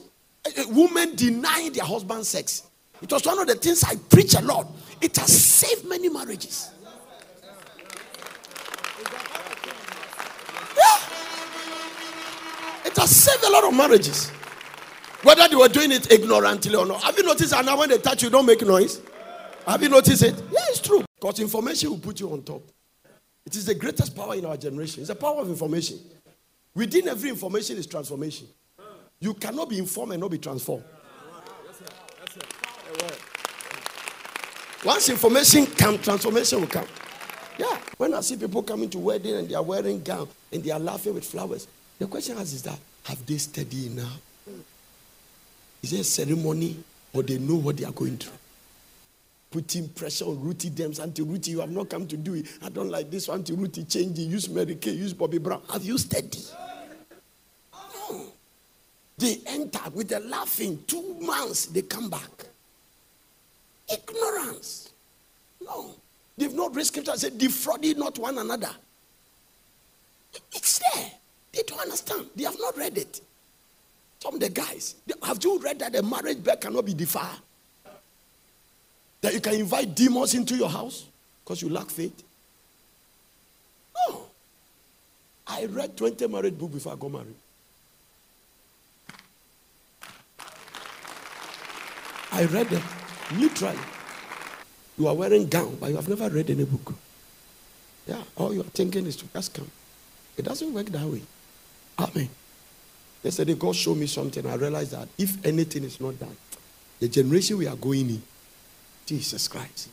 Women denying their husband sex. It was one of the things I preach a lot. It has saved many marriages. Yeah. It has saved a lot of marriages. Whether they were doing it ignorantly or not. Have you noticed that now when they touch you, don't make noise? Have you noticed it? Yeah, it's true. Because information will put you on top. It is the greatest power in our generation. It's the power of information. Within every information is transformation. You cannot be informed and not be transformed. Once information comes, transformation will come. Yeah. When I see people coming to wedding and they are wearing gown and they are laughing with flowers, the question is, is that have they studied enough? Is it a ceremony or they know what they are going through? Putting pressure on Ruthie Dems. Auntie Ruthie, you have not come to do it. I don't like this. Auntie Ruthie, change it. Use Mary Kay, use Bobbi Brown. Have you studied? No. They enter with a laughing. Two months, they come back. Ignorance. No. They've not read scripture and said, defrauding not one another. They don't understand. They have not read it. Some of the guys, have you read that the marriage bed cannot be defiled? That you can invite demons into your house because you lack faith? No. I read 20 marriage books before I got married. I read them literally. You are wearing gown, but you have never read any book. Yeah, all you're thinking is to just come. It doesn't work that way. Amen. Yesterday, God showed me something. I realized that if anything is not done, the generation we are going in, Jesus Christ.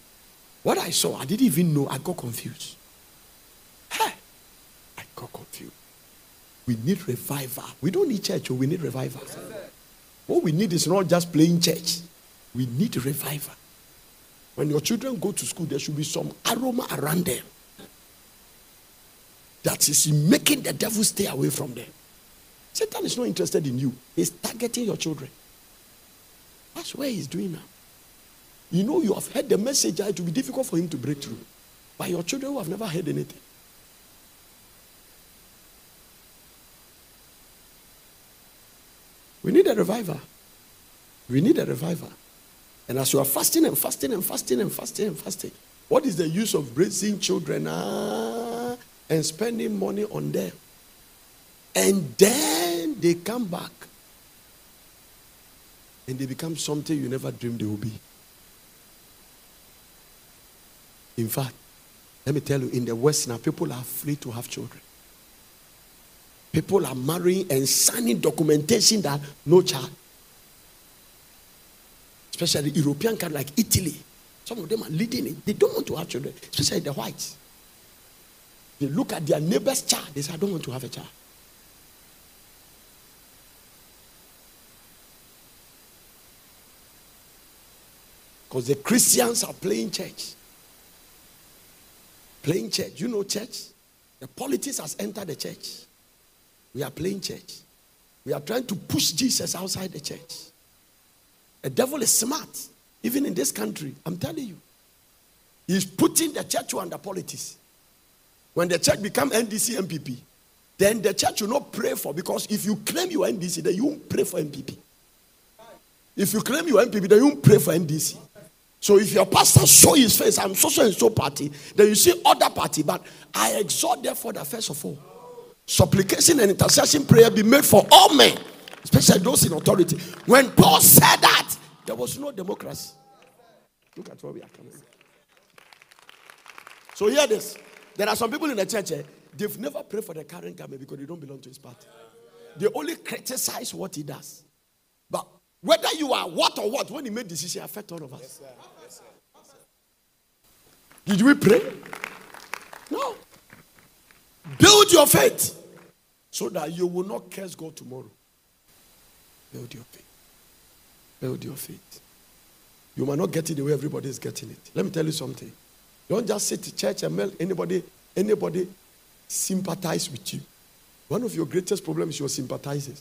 What I saw, I didn't even know. I got confused. Hey, I got confused. We need revival. We don't need church, oh, we need revival. What we need is not just playing church. We need revival. When your children go to school, there should be some aroma around them that is making the devil stay away from them. Satan is not interested in you. He's targeting your children. That's where he's doing now. You know, you have heard the message, it will be difficult for him to break through. But your children who have never heard anything. We need a revival. We need a revival. And as you are fasting and fasting and fasting and fasting and fasting, what is the use of raising children ah, and spending money on them? And then they come back and they become something you never dreamed they would be. In fact, let me tell you, in the West now, people are free to have children. People are marrying and signing documentation that no child. Especially European countries like Italy. Some of them are leading it. They don't want to have children, especially the whites. They look at their neighbor's child. They say, I don't want to have a child. Because the Christians are playing church. Playing church. You know church? The politics has entered the church. We are playing church. We are trying to push Jesus outside the church. The devil is smart, even in this country. I'm telling you. He's putting the church under politics. When the church become NDC NPP, then the church will not pray for because if you claim you are NDC, then you won't pray for NPP. If you claim you are NPP, then you won't pray for NDC. So if your pastor show his face, I'm so so and so party, then you see other party. But I exhort therefore that first of all, supplication and intercession prayer be made for all men, especially those in authority. When Paul said that, there was no democracy. Look at where we are coming. So hear this. There are some people in the church, eh, they've never prayed for the current government because they don't belong to his party. They only criticize what he does. But whether you are what or what, when he made decision, affect all of us. Yes, sir. Yes, sir. Yes, sir. Did we pray? No. Build your faith so that you will not curse God tomorrow. Build your faith. Build your faith. You might not get it the way everybody is getting it. Let me tell you something. Don't just sit in church and make anybody anybody sympathize with you. One of your greatest problems is your sympathizers.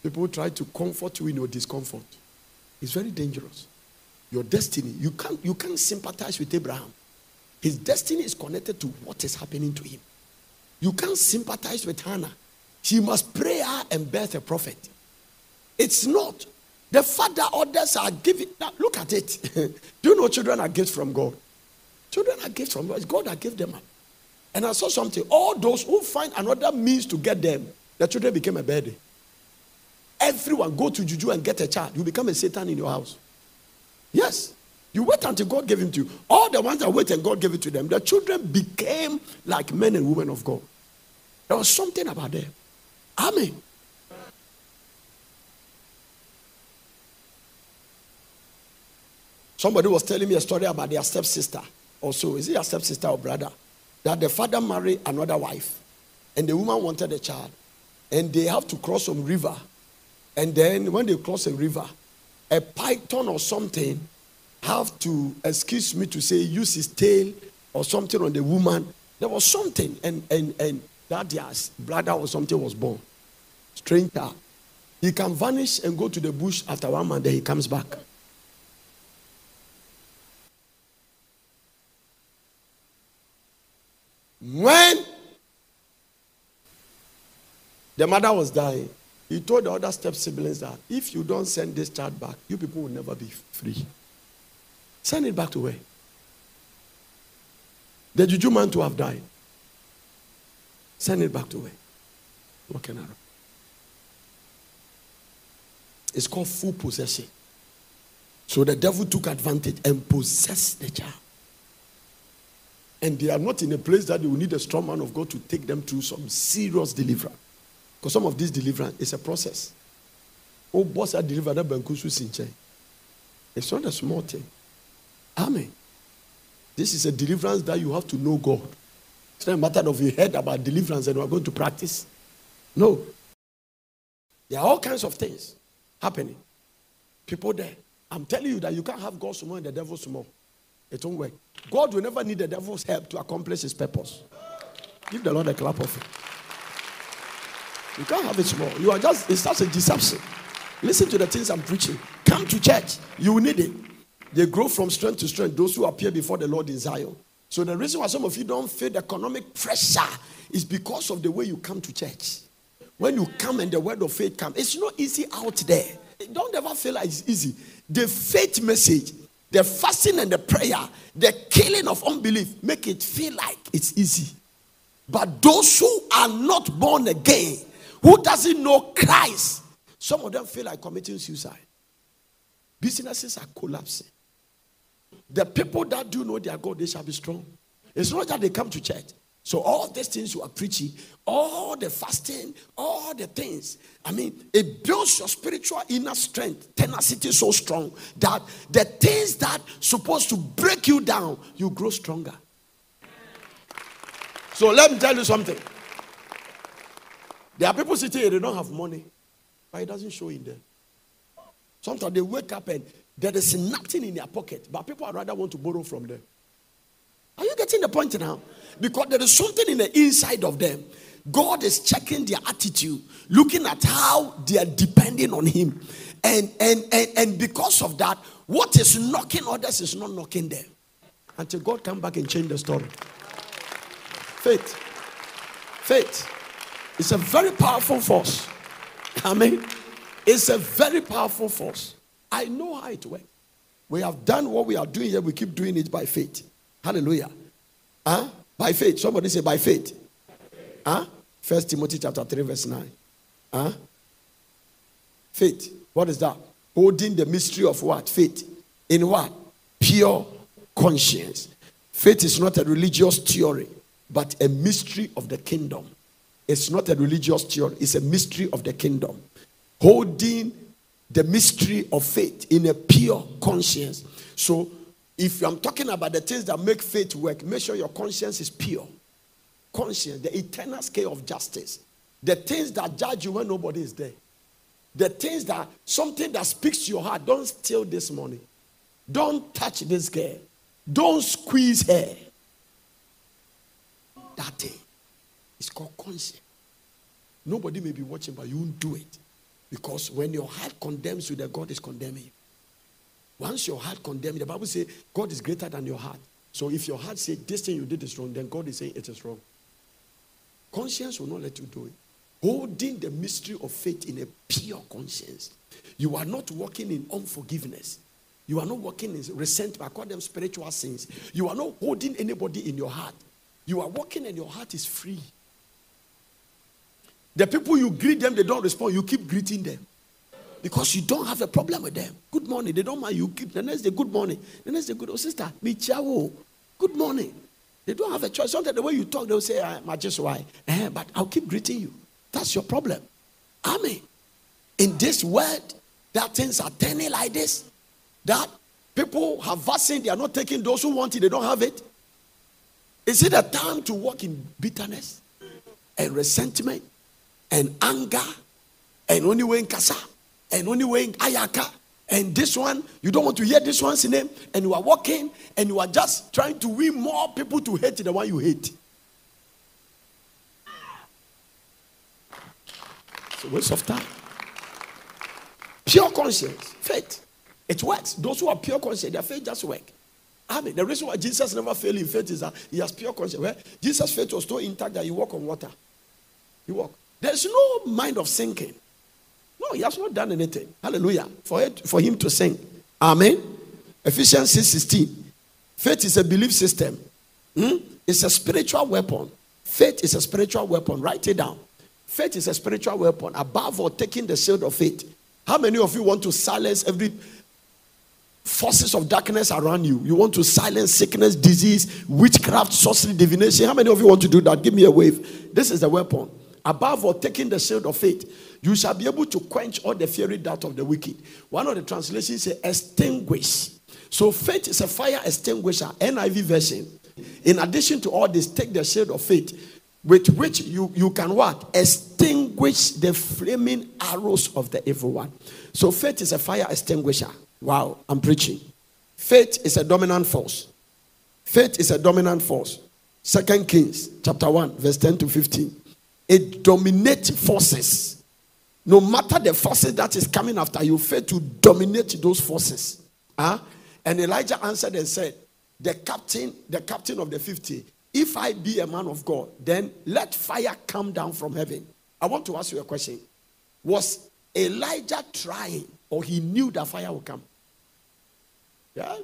People try to comfort you in your discomfort. It's very dangerous. Your destiny, you can't, you can't sympathize with Abraham. His destiny is connected to what is happening to him. You can't sympathize with Hannah. She must pray her and birth a prophet. It's not. The father orders are giving. Now, look at it. Do you know children are gifts from God? Children are gifts from God. God that gave them up. And I saw something. All those who find another means to get them, the children became a burden. Everyone go to Juju and get a child. You become a Satan in your house. Yes. You wait until God gave him to you. All the ones that wait and God gave it to them, the children became like men and women of God. There was something about them. Amen. Somebody was telling me a story about their stepsister. Also, is it a stepsister or brother? That the father married another wife, and the woman wanted a child, and they have to cross some river and then when they cross a river, a python or something have to, excuse me to say, use his tail or something on the woman. There was something, and and and that their brother or something was born. Stranger. He can vanish and go to the bush after one month, then he comes back. When the mother was dying, he told the other step siblings that if you don't send this child back, you people will never be free. Send it back to where? The juju man to have died. Send it back to where? Walking around. It's called full possession. So the devil took advantage and possessed the child. And they are not in a place that they will need a strong man of God to take them through some serious deliverance. Because some of this deliverance is a process. Oh, boss, I deliver that bankusu sinche. It's not a small thing. Amen. This is a deliverance that you have to know God. It's not a matter of you heard about deliverance and you are going to practice. No. There are all kinds of things happening. People there. I'm telling you that you can't have God small and the devil small. It won't work. God will never need the devil's help to accomplish his purpose. Give the Lord a clap of it. You can't have it small. You are just, it's just a deception. Listen to the things I'm preaching. Come to church. You will need it. They grow from strength to strength, those who appear before the Lord in Zion. So the reason why some of you don't feel the economic pressure is because of the way you come to church. When you come and the word of faith comes, it's not easy out there. Don't ever feel like it's easy. The faith message, the fasting and the prayer, the killing of unbelief, make it feel like it's easy. But those who are not born again, who doesn't know Christ, some of them feel like committing suicide. Businesses are collapsing. The people that do know their God, they shall be strong. It's not that they come to church. So all these things you are preaching, all the fasting, all the things, I mean, it builds your spiritual inner strength, tenacity so strong that the things that supposed to break you down, you grow stronger. So let me tell you something. There are people sitting here, they don't have money, but it doesn't show in them. Sometimes they wake up and there is nothing in their pocket, but people would rather want to borrow from them. Are you getting the point now? Because there is something in the inside of them. God is checking their attitude, looking at how they are depending on Him. And, and, and, and because of that, what is knocking others is not knocking them. Until God come back and change the story. Faith. Faith. It's a very powerful force. I mean, it's a very powerful force. I know how it works. We have done what we are doing here. We keep doing it by faith. Hallelujah. Huh? By faith. Somebody say by faith. Huh? First Timothy chapter 3, verse 9. Huh? Faith. What is that? Holding the mystery of what? Faith. In what? Pure conscience. Faith is not a religious theory, but a mystery of the kingdom. It's not a religious theory, it's a mystery of the kingdom. Holding the mystery of faith in a pure conscience. So, if I'm talking about the things that make faith work, make sure your conscience is pure. Conscience, the eternal scale of justice. The things that judge you when nobody is there. The things that, something that speaks to your heart, don't steal this money. Don't touch this girl. Don't squeeze her. That thing is called conscience. Nobody may be watching, but you won't do it. Because when your heart condemns you, then God is condemning you. Once your heart condemns the Bible says God is greater than your heart. So if your heart says this thing you did is wrong, then God is saying it is wrong. Conscience will not let you do it. Holding the mystery of faith in a pure conscience. You are not walking in unforgiveness. You are not walking in resentment. I call them spiritual sins. You are not holding anybody in your heart. You are walking and your heart is free. The people you greet them, they don't respond. You keep greeting them because you don't have a problem with them. Good morning. They don't mind. You keep the next day, good morning. The next day, good oh, sister, me ciao. Good morning. They don't have a choice. Sometimes the way you talk, they'll say, I'm just why. Eh, but I'll keep greeting you. That's your problem. Amen. In this world, that things are turning like this. That people have vaccine, they are not taking those who want it, they don't have it. Is it a time to walk in bitterness and resentment and anger and only way in kasa and only way in ayaka and this one you don't want to hear this one's name and you are walking and you are just trying to win more people to hate the one you hate it's a waste of time pure conscience faith it works those who are pure conscience their faith just work I mean, the reason why Jesus never failed in faith is that he has pure conscience. Well, Jesus' faith was so intact that he walked on water. He walked. There's no mind of sinking. No, he has not done anything. Hallelujah. For, it, for him to sing. Amen. Ephesians 6 16. Faith is a belief system. Hmm? It's a spiritual weapon. Faith is a spiritual weapon. Write it down. Faith is a spiritual weapon. Above all, taking the shield of faith. How many of you want to silence every forces of darkness around you? You want to silence sickness, disease, witchcraft, sorcery, divination? How many of you want to do that? Give me a wave. This is the weapon. Above all, taking the shield of faith, you shall be able to quench all the fiery dart of the wicked. One of the translations says extinguish. So faith is a fire extinguisher, NIV version. In addition to all this, take the shield of faith with which you, you can what? Extinguish the flaming arrows of the evil one. So faith is a fire extinguisher. Wow, I'm preaching. Faith is a dominant force. Faith is a dominant force. Second Kings chapter 1, verse 10 to 15 it dominates forces. No matter the forces that is coming after you, fail to dominate those forces. Huh? And Elijah answered and said, The captain, the captain of the 50, if I be a man of God, then let fire come down from heaven. I want to ask you a question. Was Elijah trying or he knew that fire would come? Yeah?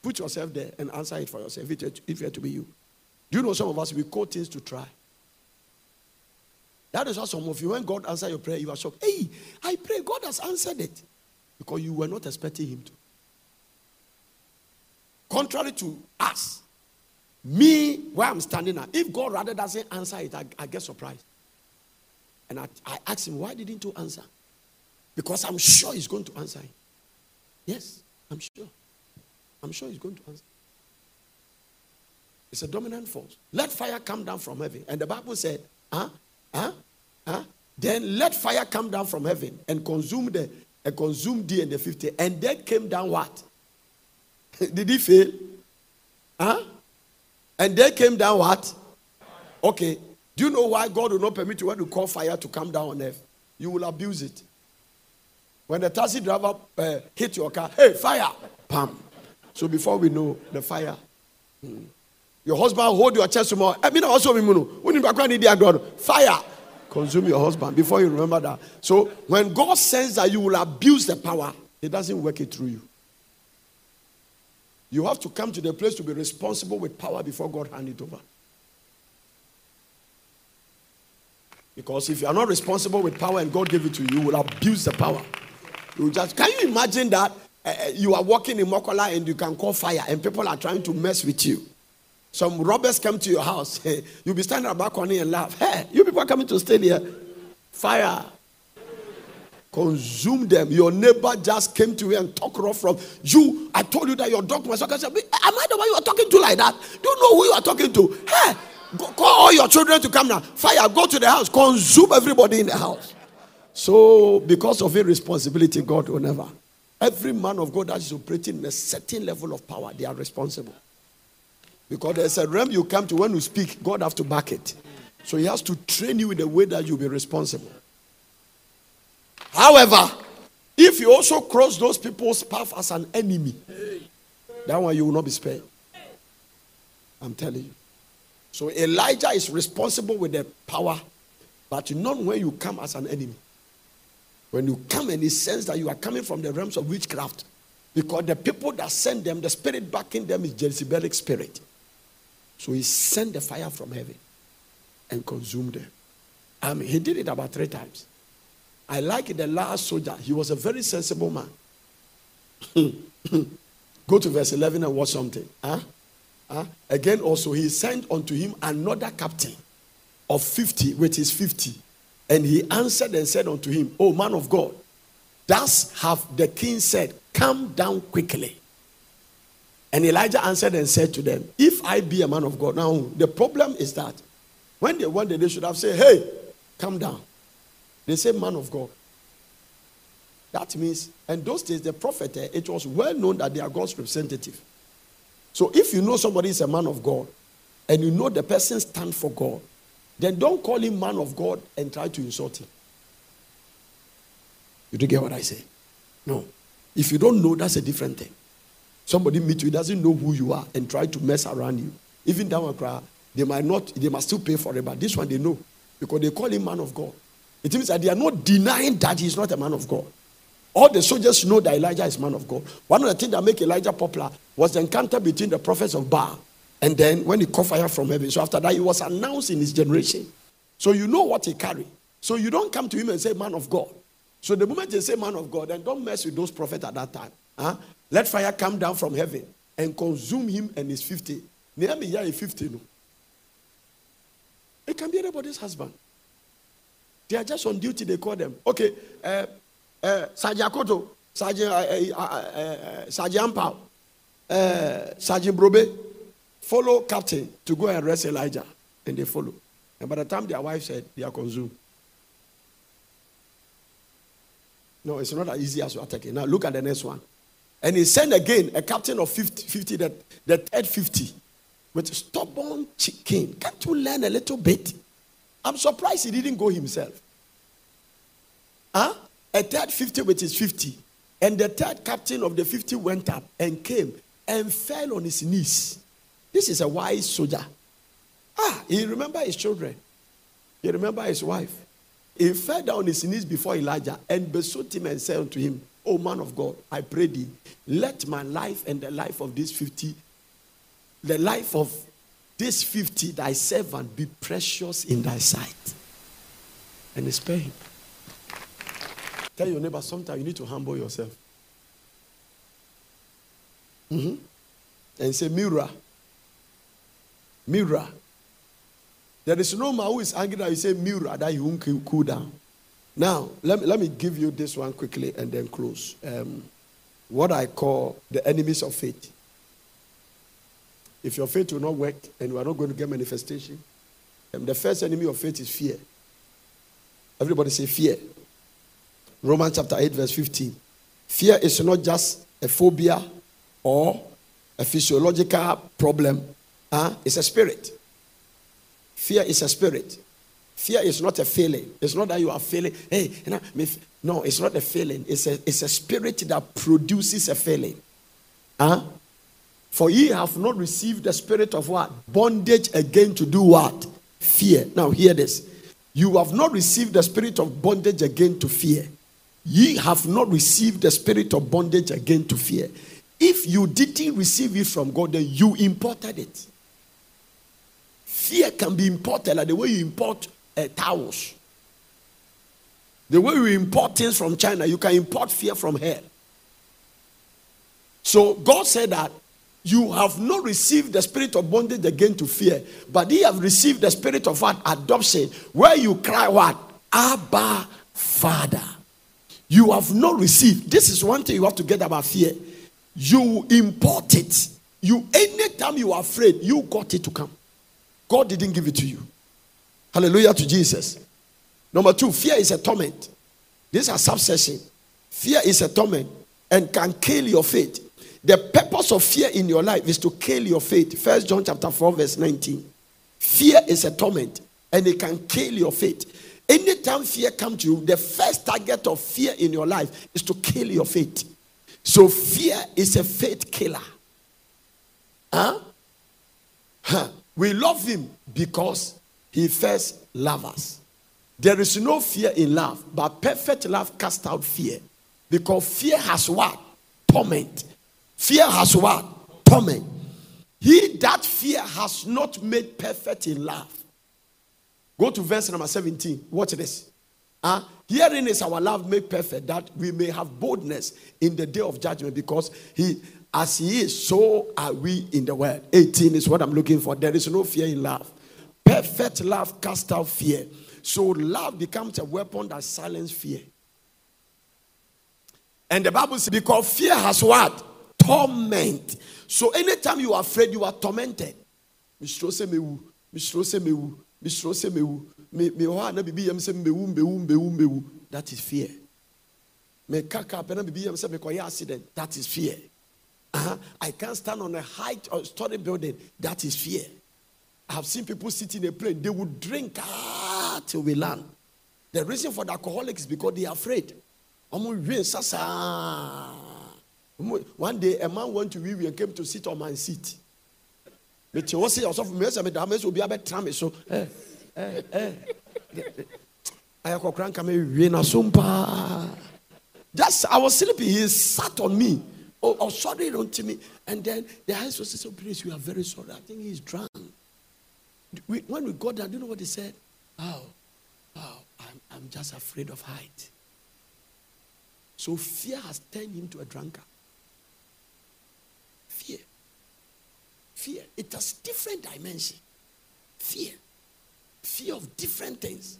Put yourself there and answer it for yourself if it were to be you. Do you know some of us, we call things to try. That is why some of you, when God answered your prayer, you are shocked. Hey, I pray God has answered it. Because you were not expecting Him to. Contrary to us, me, where I'm standing now, if God rather doesn't answer it, I, I get surprised. And I, I ask Him, why didn't you answer? Because I'm sure He's going to answer it. Yes, I'm sure. I'm sure He's going to answer. It's a dominant force. Let fire come down from heaven. And the Bible said, huh? Huh? Huh? Then let fire come down from heaven and consume the and consume D and the 50. And then came down what? Did he fail? Huh? And then came down what? Okay. Do you know why God will not permit you when you call fire to come down on earth? You will abuse it. When the taxi driver uh, hit your car, hey, fire! Pam. So before we know the fire. Hmm. Your husband hold your chest tomorrow. I mean, also, you need fire consume your husband before you remember that. So when God says that you will abuse the power, He doesn't work it through you. You have to come to the place to be responsible with power before God hand it over. Because if you are not responsible with power and God gave it to you, you will abuse the power. You just can you imagine that uh, you are walking in Makola and you can call fire and people are trying to mess with you. Some robbers come to your house. You'll be standing at the balcony and laugh. Hey, you people are coming to stay here. Fire. Consume them. Your neighbor just came to you and talk rough from you. I told you that your dog was talking. Am I the one you are talking to like that? Do you know who you are talking to? Hey, go, call all your children to come now. Fire, go to the house. Consume everybody in the house. So, because of irresponsibility, God will never. Every man of God that is operating in a certain level of power, they are responsible. Because there's a realm you come to when you speak, God have to back it. So he has to train you in the way that you'll be responsible. However, if you also cross those people's path as an enemy, that one you will not be spared. I'm telling you. So Elijah is responsible with the power, but not when you come as an enemy. When you come and he sense that you are coming from the realms of witchcraft, because the people that send them, the spirit backing them is Jezebelic spirit. So he sent the fire from heaven and consumed them. Um, he did it about three times. I like the last soldier. He was a very sensible man. Go to verse 11 and watch something. Huh? Huh? Again, also, he sent unto him another captain of 50, which is 50. And he answered and said unto him, O man of God, thus have the king said, Come down quickly. And Elijah answered and said to them, If I be a man of God. Now, the problem is that when they wanted, they should have said, Hey, come down. They say, Man of God. That means, and those days, the prophet, eh, it was well known that they are God's representative. So if you know somebody is a man of God and you know the person stand for God, then don't call him man of God and try to insult him. You do get what I say? No. If you don't know, that's a different thing. Somebody meet you, doesn't know who you are, and try to mess around you. Even that one they might not, they must still pay for it, but this one they know because they call him man of God. It means that they are not denying that he is not a man of God. All the soldiers know that Elijah is man of God. One of the things that make Elijah popular was the encounter between the prophets of Baal and then when he caught fire from heaven. So after that, he was announced in his generation. So you know what he carry. So you don't come to him and say man of God. So the moment they say man of God, then don't mess with those prophets at that time. Huh? Let fire come down from heaven and consume him and his 50. Nehemiah is 50. No? It can be anybody's husband. They are just on duty, they call them. Okay, uh, uh, Sergeant Sergeant, uh, uh, uh, Sergeant Brobe, follow captain to go and arrest Elijah. And they follow. And by the time their wife said, they are consumed. No, it's not as easy as you are taking. Now look at the next one. And he sent again a captain of 50, 50 the, the third 50, with stubborn chicken. Can't you learn a little bit? I'm surprised he didn't go himself. Huh? A third 50, which is 50. And the third captain of the 50 went up and came and fell on his knees. This is a wise soldier. Ah, he remember his children. He remember his wife. He fell down on his knees before Elijah and besought him and said unto him, O man of God, I pray thee, let my life and the life of this 50, the life of this 50, thy servant, be precious in thy sight. And spare him. Tell your neighbor, sometimes you need to humble yourself. Mm-hmm. And say, Mirror. Mirror. There is no man who is angry that you say mirror that you won't cool down. Now, let me, let me give you this one quickly and then close. Um, what I call the enemies of faith. If your faith will not work and you are not going to get manifestation, um, the first enemy of faith is fear. Everybody say fear. Romans chapter 8, verse 15. Fear is not just a phobia or a physiological problem, huh? it's a spirit. Fear is a spirit. Fear is not a feeling. It's not that you are feeling, hey, you know, no, it's not a feeling. It's a, it's a spirit that produces a feeling. Huh? For ye have not received the spirit of what? Bondage again to do what? Fear. Now, hear this. You have not received the spirit of bondage again to fear. Ye have not received the spirit of bondage again to fear. if you didn't receive it from God, then you imported it. Fear can be imported like the way you import uh, towels. The way you import things from China, you can import fear from here. So God said that you have not received the spirit of bondage again to fear, but ye have received the spirit of what? Adoption, where you cry what? Abba, Father. You have not received. This is one thing you have to get about fear. You import it. You anytime you are afraid, you got it to come. God didn't give it to you. Hallelujah to Jesus. Number two, fear is a torment. These are subsection. Fear is a torment and can kill your faith. The purpose of fear in your life is to kill your faith. First John chapter 4, verse 19. Fear is a torment and it can kill your faith. Anytime fear comes to you, the first target of fear in your life is to kill your faith. So fear is a faith killer. Huh? huh? We love him because he first loved us. There is no fear in love, but perfect love casts out fear. Because fear has what? Torment. Fear has what? Torment. He that fear has not made perfect in love. Go to verse number 17. Watch this. Uh, herein is our love made perfect, that we may have boldness in the day of judgment, because he, as he is, so are we in the world. 18 is what I'm looking for. There is no fear in love. Perfect love casts out fear. So love becomes a weapon that silences fear. And the Bible says, because fear has what? torment. So anytime you are afraid, you are tormented. Mewu mewu mewu. That is fear. Me kaka pe na bibi yam se me koya accident. That is fear. Uh-huh. I can't stand on a height or story building. That is fear. I have seen people sit in a plane. They would drink ah, till we land. The reason for the alcoholics is because they are afraid. One day, a man went to Vivi and came to sit on my seat. But you also yourself, me say me da me so be abet tram so. Eh eh. Ayako kran kame sumpa. Just I was sleeping, he sat on me. Oh, oh sorry to me. And then the house was so please, we are very sorry. I think he's drunk. We, when we got there, do you know what he said? Oh, oh, I'm, I'm just afraid of height. So fear has turned him to a drunkard. Fear. Fear. It has different dimension. Fear. Fear of different things.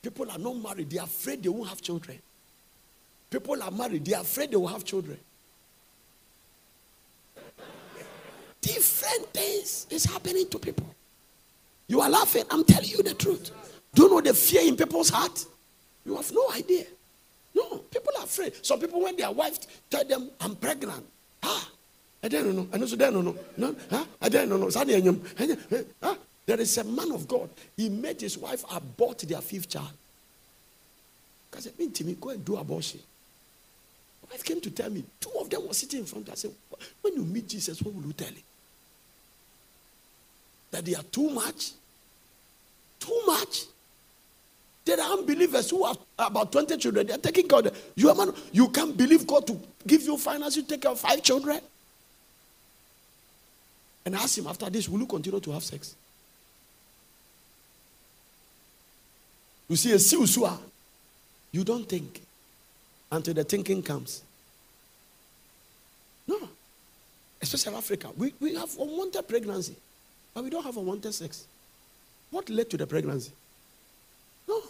People are not married, they are afraid they won't have children. People are married, they are afraid they will have children. Different things is happening to people. You are laughing. I'm telling you the truth. Do you know the fear in people's heart? You have no idea. No, people are afraid. Some people, when their wife tell them, I'm pregnant, ah, I don't know. I know so don't know. No, huh? I don't know. There is a man of God. He made his wife abort their fifth child. Because it mean to me, go and do abortion. My wife came to tell me, two of them were sitting in front. I said, when you meet Jesus, what will you tell him? That they are too much? Too much? There are unbelievers who have about 20 children. They are taking God. You, are man, you can't believe God to give you finance. You take care of five children. And ask him after this, will you continue to have sex? You see, a siusua, you don't think until the thinking comes. No. Especially in Africa. We, we have unwanted pregnancy, but we don't have unwanted sex. What led to the pregnancy? No.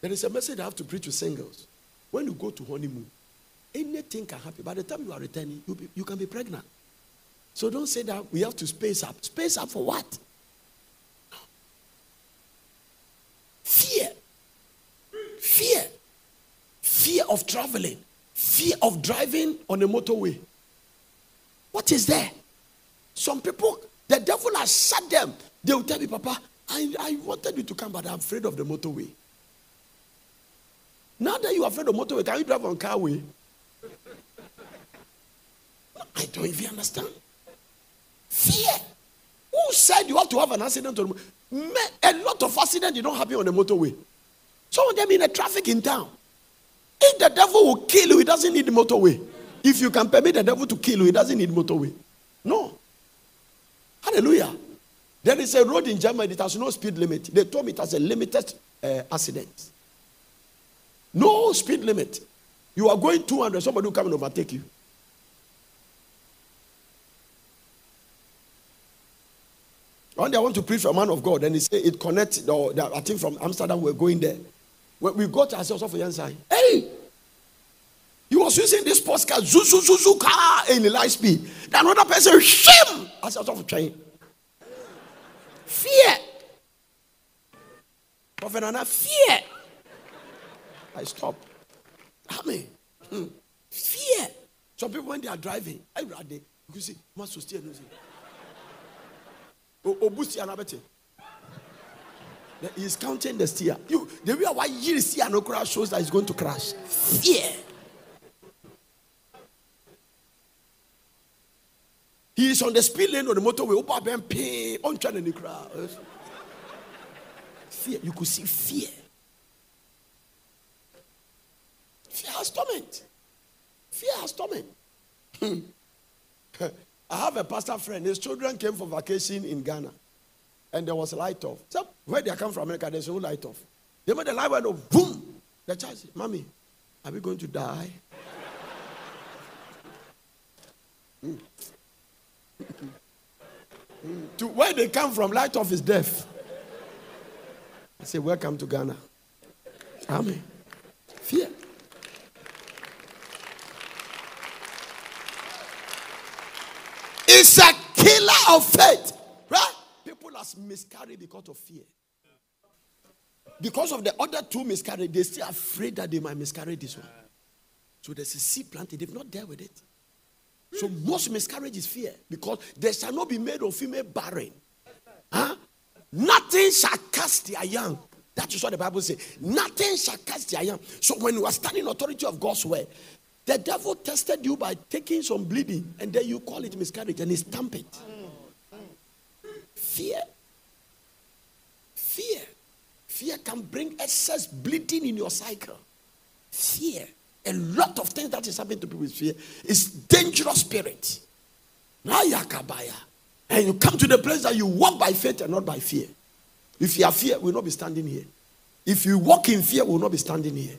There is a message I have to preach to singles. When you go to honeymoon, anything can happen. By the time you are returning, you, be, you can be pregnant. So don't say that we have to space up. Space up for what? Fear. Fear. Fear of traveling. Fear of driving on a motorway. What is there? Some people, the devil has shut them. They will tell me, Papa, I, I wanted you to come, but I'm afraid of the motorway. Now that you are afraid of motorway, can you drive on carway? I don't even understand. Fear. Who said you have to have an accident on a lot of accidents did not happen on the motorway. Some of them in the traffic in town. If the devil will kill you, he doesn't need the motorway. If you can permit the devil to kill you, he doesn't need motorway. No. Hallelujah. There is a road in Germany that has no speed limit. They told me it has a limited uh, accident. No speed limit. You are going 200, somebody will come and overtake you. One day I want to preach for a man of God, and he said it connects. I think from Amsterdam we're going there. When we got ourselves off the inside, hey, he was using this postcard, zoo, zoo, zoo, zoo, car in the light speed. Then another person, shame, as off the train. Fear. Prophet Nana, fear. I stop. Amen. Hmm. Fear. Some people, when they are driving, I read you see, must sustain. Obusi anabete. He's counting the steer. You, the way why you see no crash shows that he's going to crash. Fear. He is on the speed lane on the motorway. Opa ben pay on to crash. Fear. You could see fear. Fear has torment. Fear has torment. I have a pastor friend. His children came for vacation in Ghana, and there was a light off. So where they come from America, there's no light off. They made the light went off. Boom. The child said, "Mommy, are we going to die?" mm. To where they come from, light off is death. I say, "Welcome to Ghana." Amen. Fear. It's a killer of faith. Right? People has miscarried because of fear. Because of the other two miscarried, they're still afraid that they might miscarry this one. So there's a seed planted, they've not dealt with it. So most miscarriage is fear because there shall not be made of female barren. Huh? Nothing shall cast their young. That is what the Bible says. Nothing shall cast their young. So when you are standing authority of God's word, the devil tested you by taking some bleeding, and then you call it miscarriage and he stamp it. Fear. Fear. Fear can bring excess bleeding in your cycle. Fear. A lot of things that is happening to people with fear is dangerous spirit. And you come to the place that you walk by faith and not by fear. If you have fear, we will not be standing here. If you walk in fear, we will not be standing here.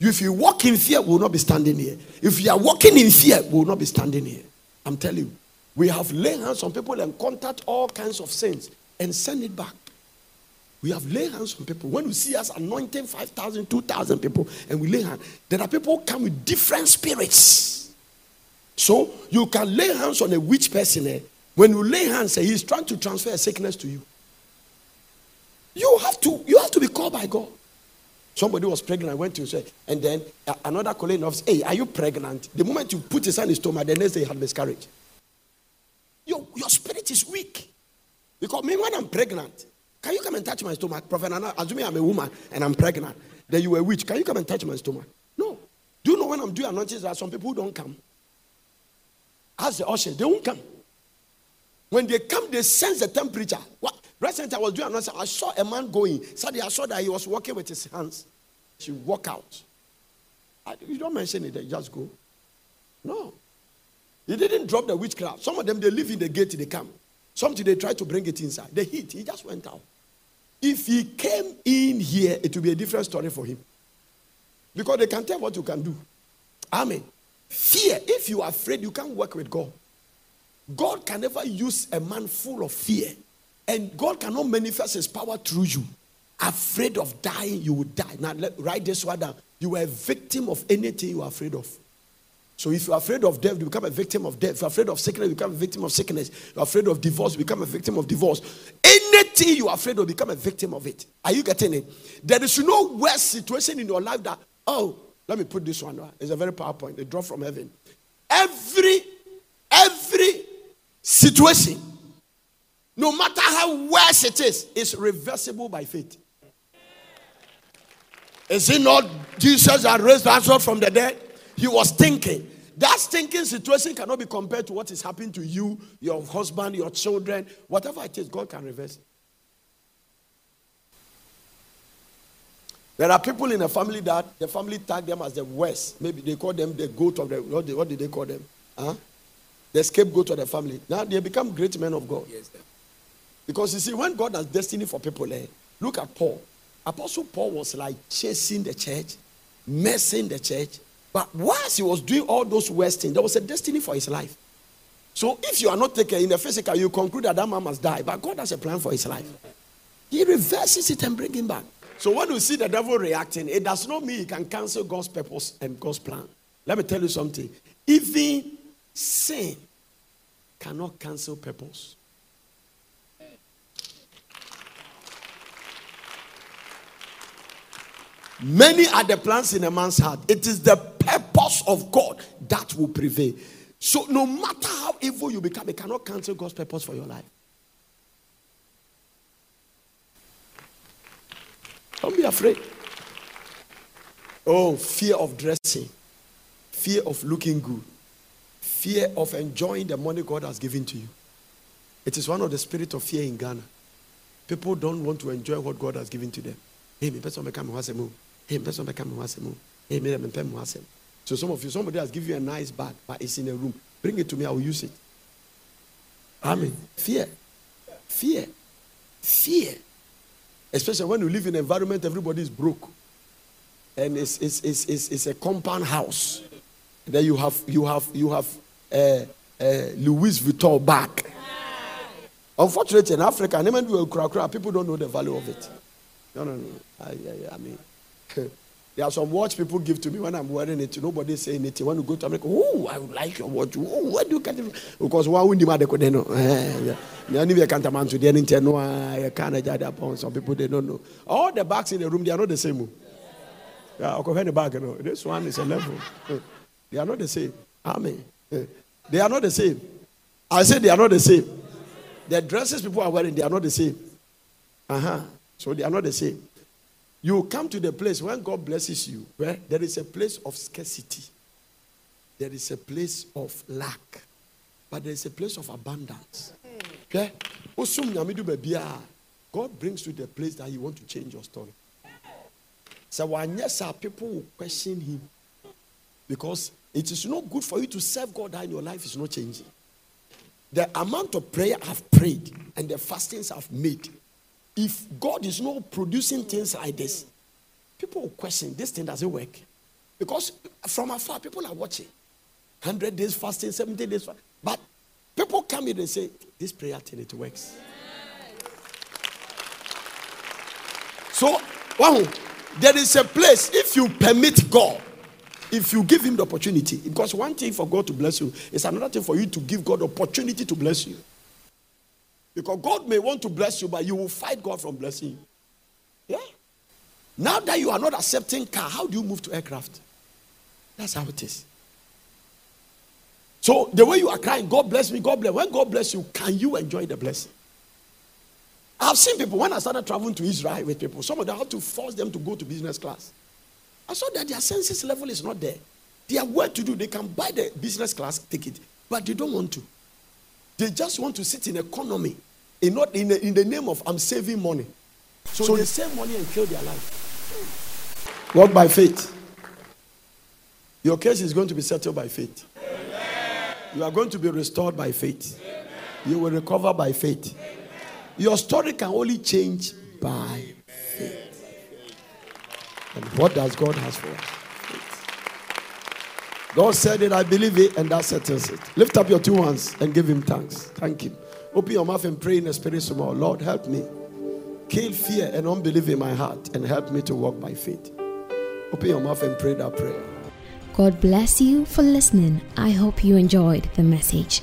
If you walk in fear, we will not be standing here. If you are walking in fear, we will not be standing here. I'm telling you. We have laid hands on people and contact all kinds of sins and send it back. We have laid hands on people. When we see us anointing 5,000, 2,000 people and we lay hands, there are people who come with different spirits. So you can lay hands on a witch person. Eh? When you lay hands, eh, he's trying to transfer a sickness to you. You have to, you have to be called by God. Somebody was pregnant, I went to say, and then another colleague of hey, are you pregnant? The moment you put his hand in his stomach, the next day he had miscarriage. Your, your spirit is weak. Because me, when I'm pregnant, can you come and touch my stomach? Prophet Nana, assuming I'm a woman and I'm pregnant, then you were a witch. Can you come and touch my stomach? No. Do you know when I'm doing anointings, there are some people who don't come? As the usher, they won't come. When they come, they sense the temperature. What? Recently, I was doing another. I saw a man going. Suddenly, I saw that he was walking with his hands. She walk out. I, you don't mention it. They just go. No. He didn't drop the witchcraft. Some of them they live in the gate. They come. Some they try to bring it inside. The heat. He just went out. If he came in here, it will be a different story for him. Because they can tell what you can do. Amen. Fear. If you are afraid, you can't work with God. God can never use a man full of fear and God cannot manifest his power through you. Afraid of dying, you will die. Now, let, write this one down. You are a victim of anything you are afraid of. So if you're afraid of death, you become a victim of death. If you're afraid of sickness, you become a victim of sickness. If you're afraid of divorce, you become a victim of divorce. Anything you're afraid of, become a victim of it. Are you getting it? There is no worse situation in your life that, oh, let me put this one. It's a very PowerPoint. A drop from heaven. Every, every situation no matter how worse it is, it's reversible by faith. Is it not Jesus that raised Lazarus from the dead? He was thinking. That thinking situation cannot be compared to what is happening to you, your husband, your children, whatever it is, God can reverse. it. There are people in a family that the family tag them as the worst. Maybe they call them the goat of the what, what did they call them? Huh? The scapegoat of the family. Now they become great men of God. Yes, because you see, when God has destiny for people, eh, look at Paul. Apostle Paul was like chasing the church, messing the church. But whilst he was doing all those worst things, there was a destiny for his life. So if you are not taken in the physical, you conclude that that man must die. But God has a plan for his life. He reverses it and brings him back. So when you see the devil reacting, it does not mean he can cancel God's purpose and God's plan. Let me tell you something. Even sin cannot cancel purpose. Many are the plans in a man's heart. It is the purpose of God that will prevail. So, no matter how evil you become, it cannot cancel God's purpose for your life. Don't be afraid. Oh, fear of dressing, fear of looking good, fear of enjoying the money God has given to you. It is one of the spirit of fear in Ghana. People don't want to enjoy what God has given to them. Hey, me person become move. Hey, person become. Hey, me me move. So some of you, somebody has given you a nice bag, but it's in a room. Bring it to me, I will use it. Amen. Fear. Fear. Fear. Especially when you live in an environment, everybody is broke. And it's, it's, it's, it's, it's a compound house. Then you have you have you have uh, uh, Louis Vuitton bag. Unfortunately, in Africa, people don't know the value of it. No, no, no. I, I, I mean, there are some watch people give to me when I'm wearing it. Nobody say anything. When you go to America, oh, I would like your watch. Oh, where do you get it? Because why would you make it? Eh, yeah, you can't man to the end. No, I ah, can't judge upon some people. They don't know. All the bags in the room, they are not the same. Oh. Yeah, I'll the bag. You know. This one is a level. Eh, they are not the same. Amen. Eh, they are not the same. I say they are not the same. The dresses people are wearing, they are not the same. Uh huh. So they are not the same. You come to the place when God blesses you, where there is a place of scarcity, there is a place of lack, but there is a place of abundance. Hmm. Eh, okay? God brings you to the place that He want to change your story. So when yes, our people will question Him because it is not good for you to serve God and your life is not changing. The amount of prayer I've prayed and the fastings I've made if God is not producing things like this, people will question this thing doesn't work. Because from afar, people are watching. 100 days fasting, 70 days fasting. But people come in and say, This prayer thing, it works. So, wow, there is a place, if you permit God, if you give Him the opportunity, because one thing for God to bless you is another thing for you to give God opportunity to bless you. Because God may want to bless you, but you will fight God from blessing you. Yeah? Now that you are not accepting car, how do you move to aircraft? That's how it is. So the way you are crying, God bless me, God bless. When God bless you, can you enjoy the blessing? I've seen people when I started traveling to Israel with people, some of them have to force them to go to business class. I saw that their senses level is not there. They have work to do. They can buy the business class ticket, but they don't want to. They just want to sit in economy, in, not in, the, in the name of I'm saving money. So, so they save money and kill their life. Walk by faith. Your case is going to be settled by faith. Amen. You are going to be restored by faith. Amen. You will recover by faith. Amen. Your story can only change by faith. And what does God has for us? God said it, I believe it, and that settles it. Lift up your two hands and give him thanks. Thank him. Open your mouth and pray in the spirit more. Lord, help me. Kill fear and unbelief in my heart and help me to walk by faith. Open your mouth and pray that prayer. God bless you for listening. I hope you enjoyed the message.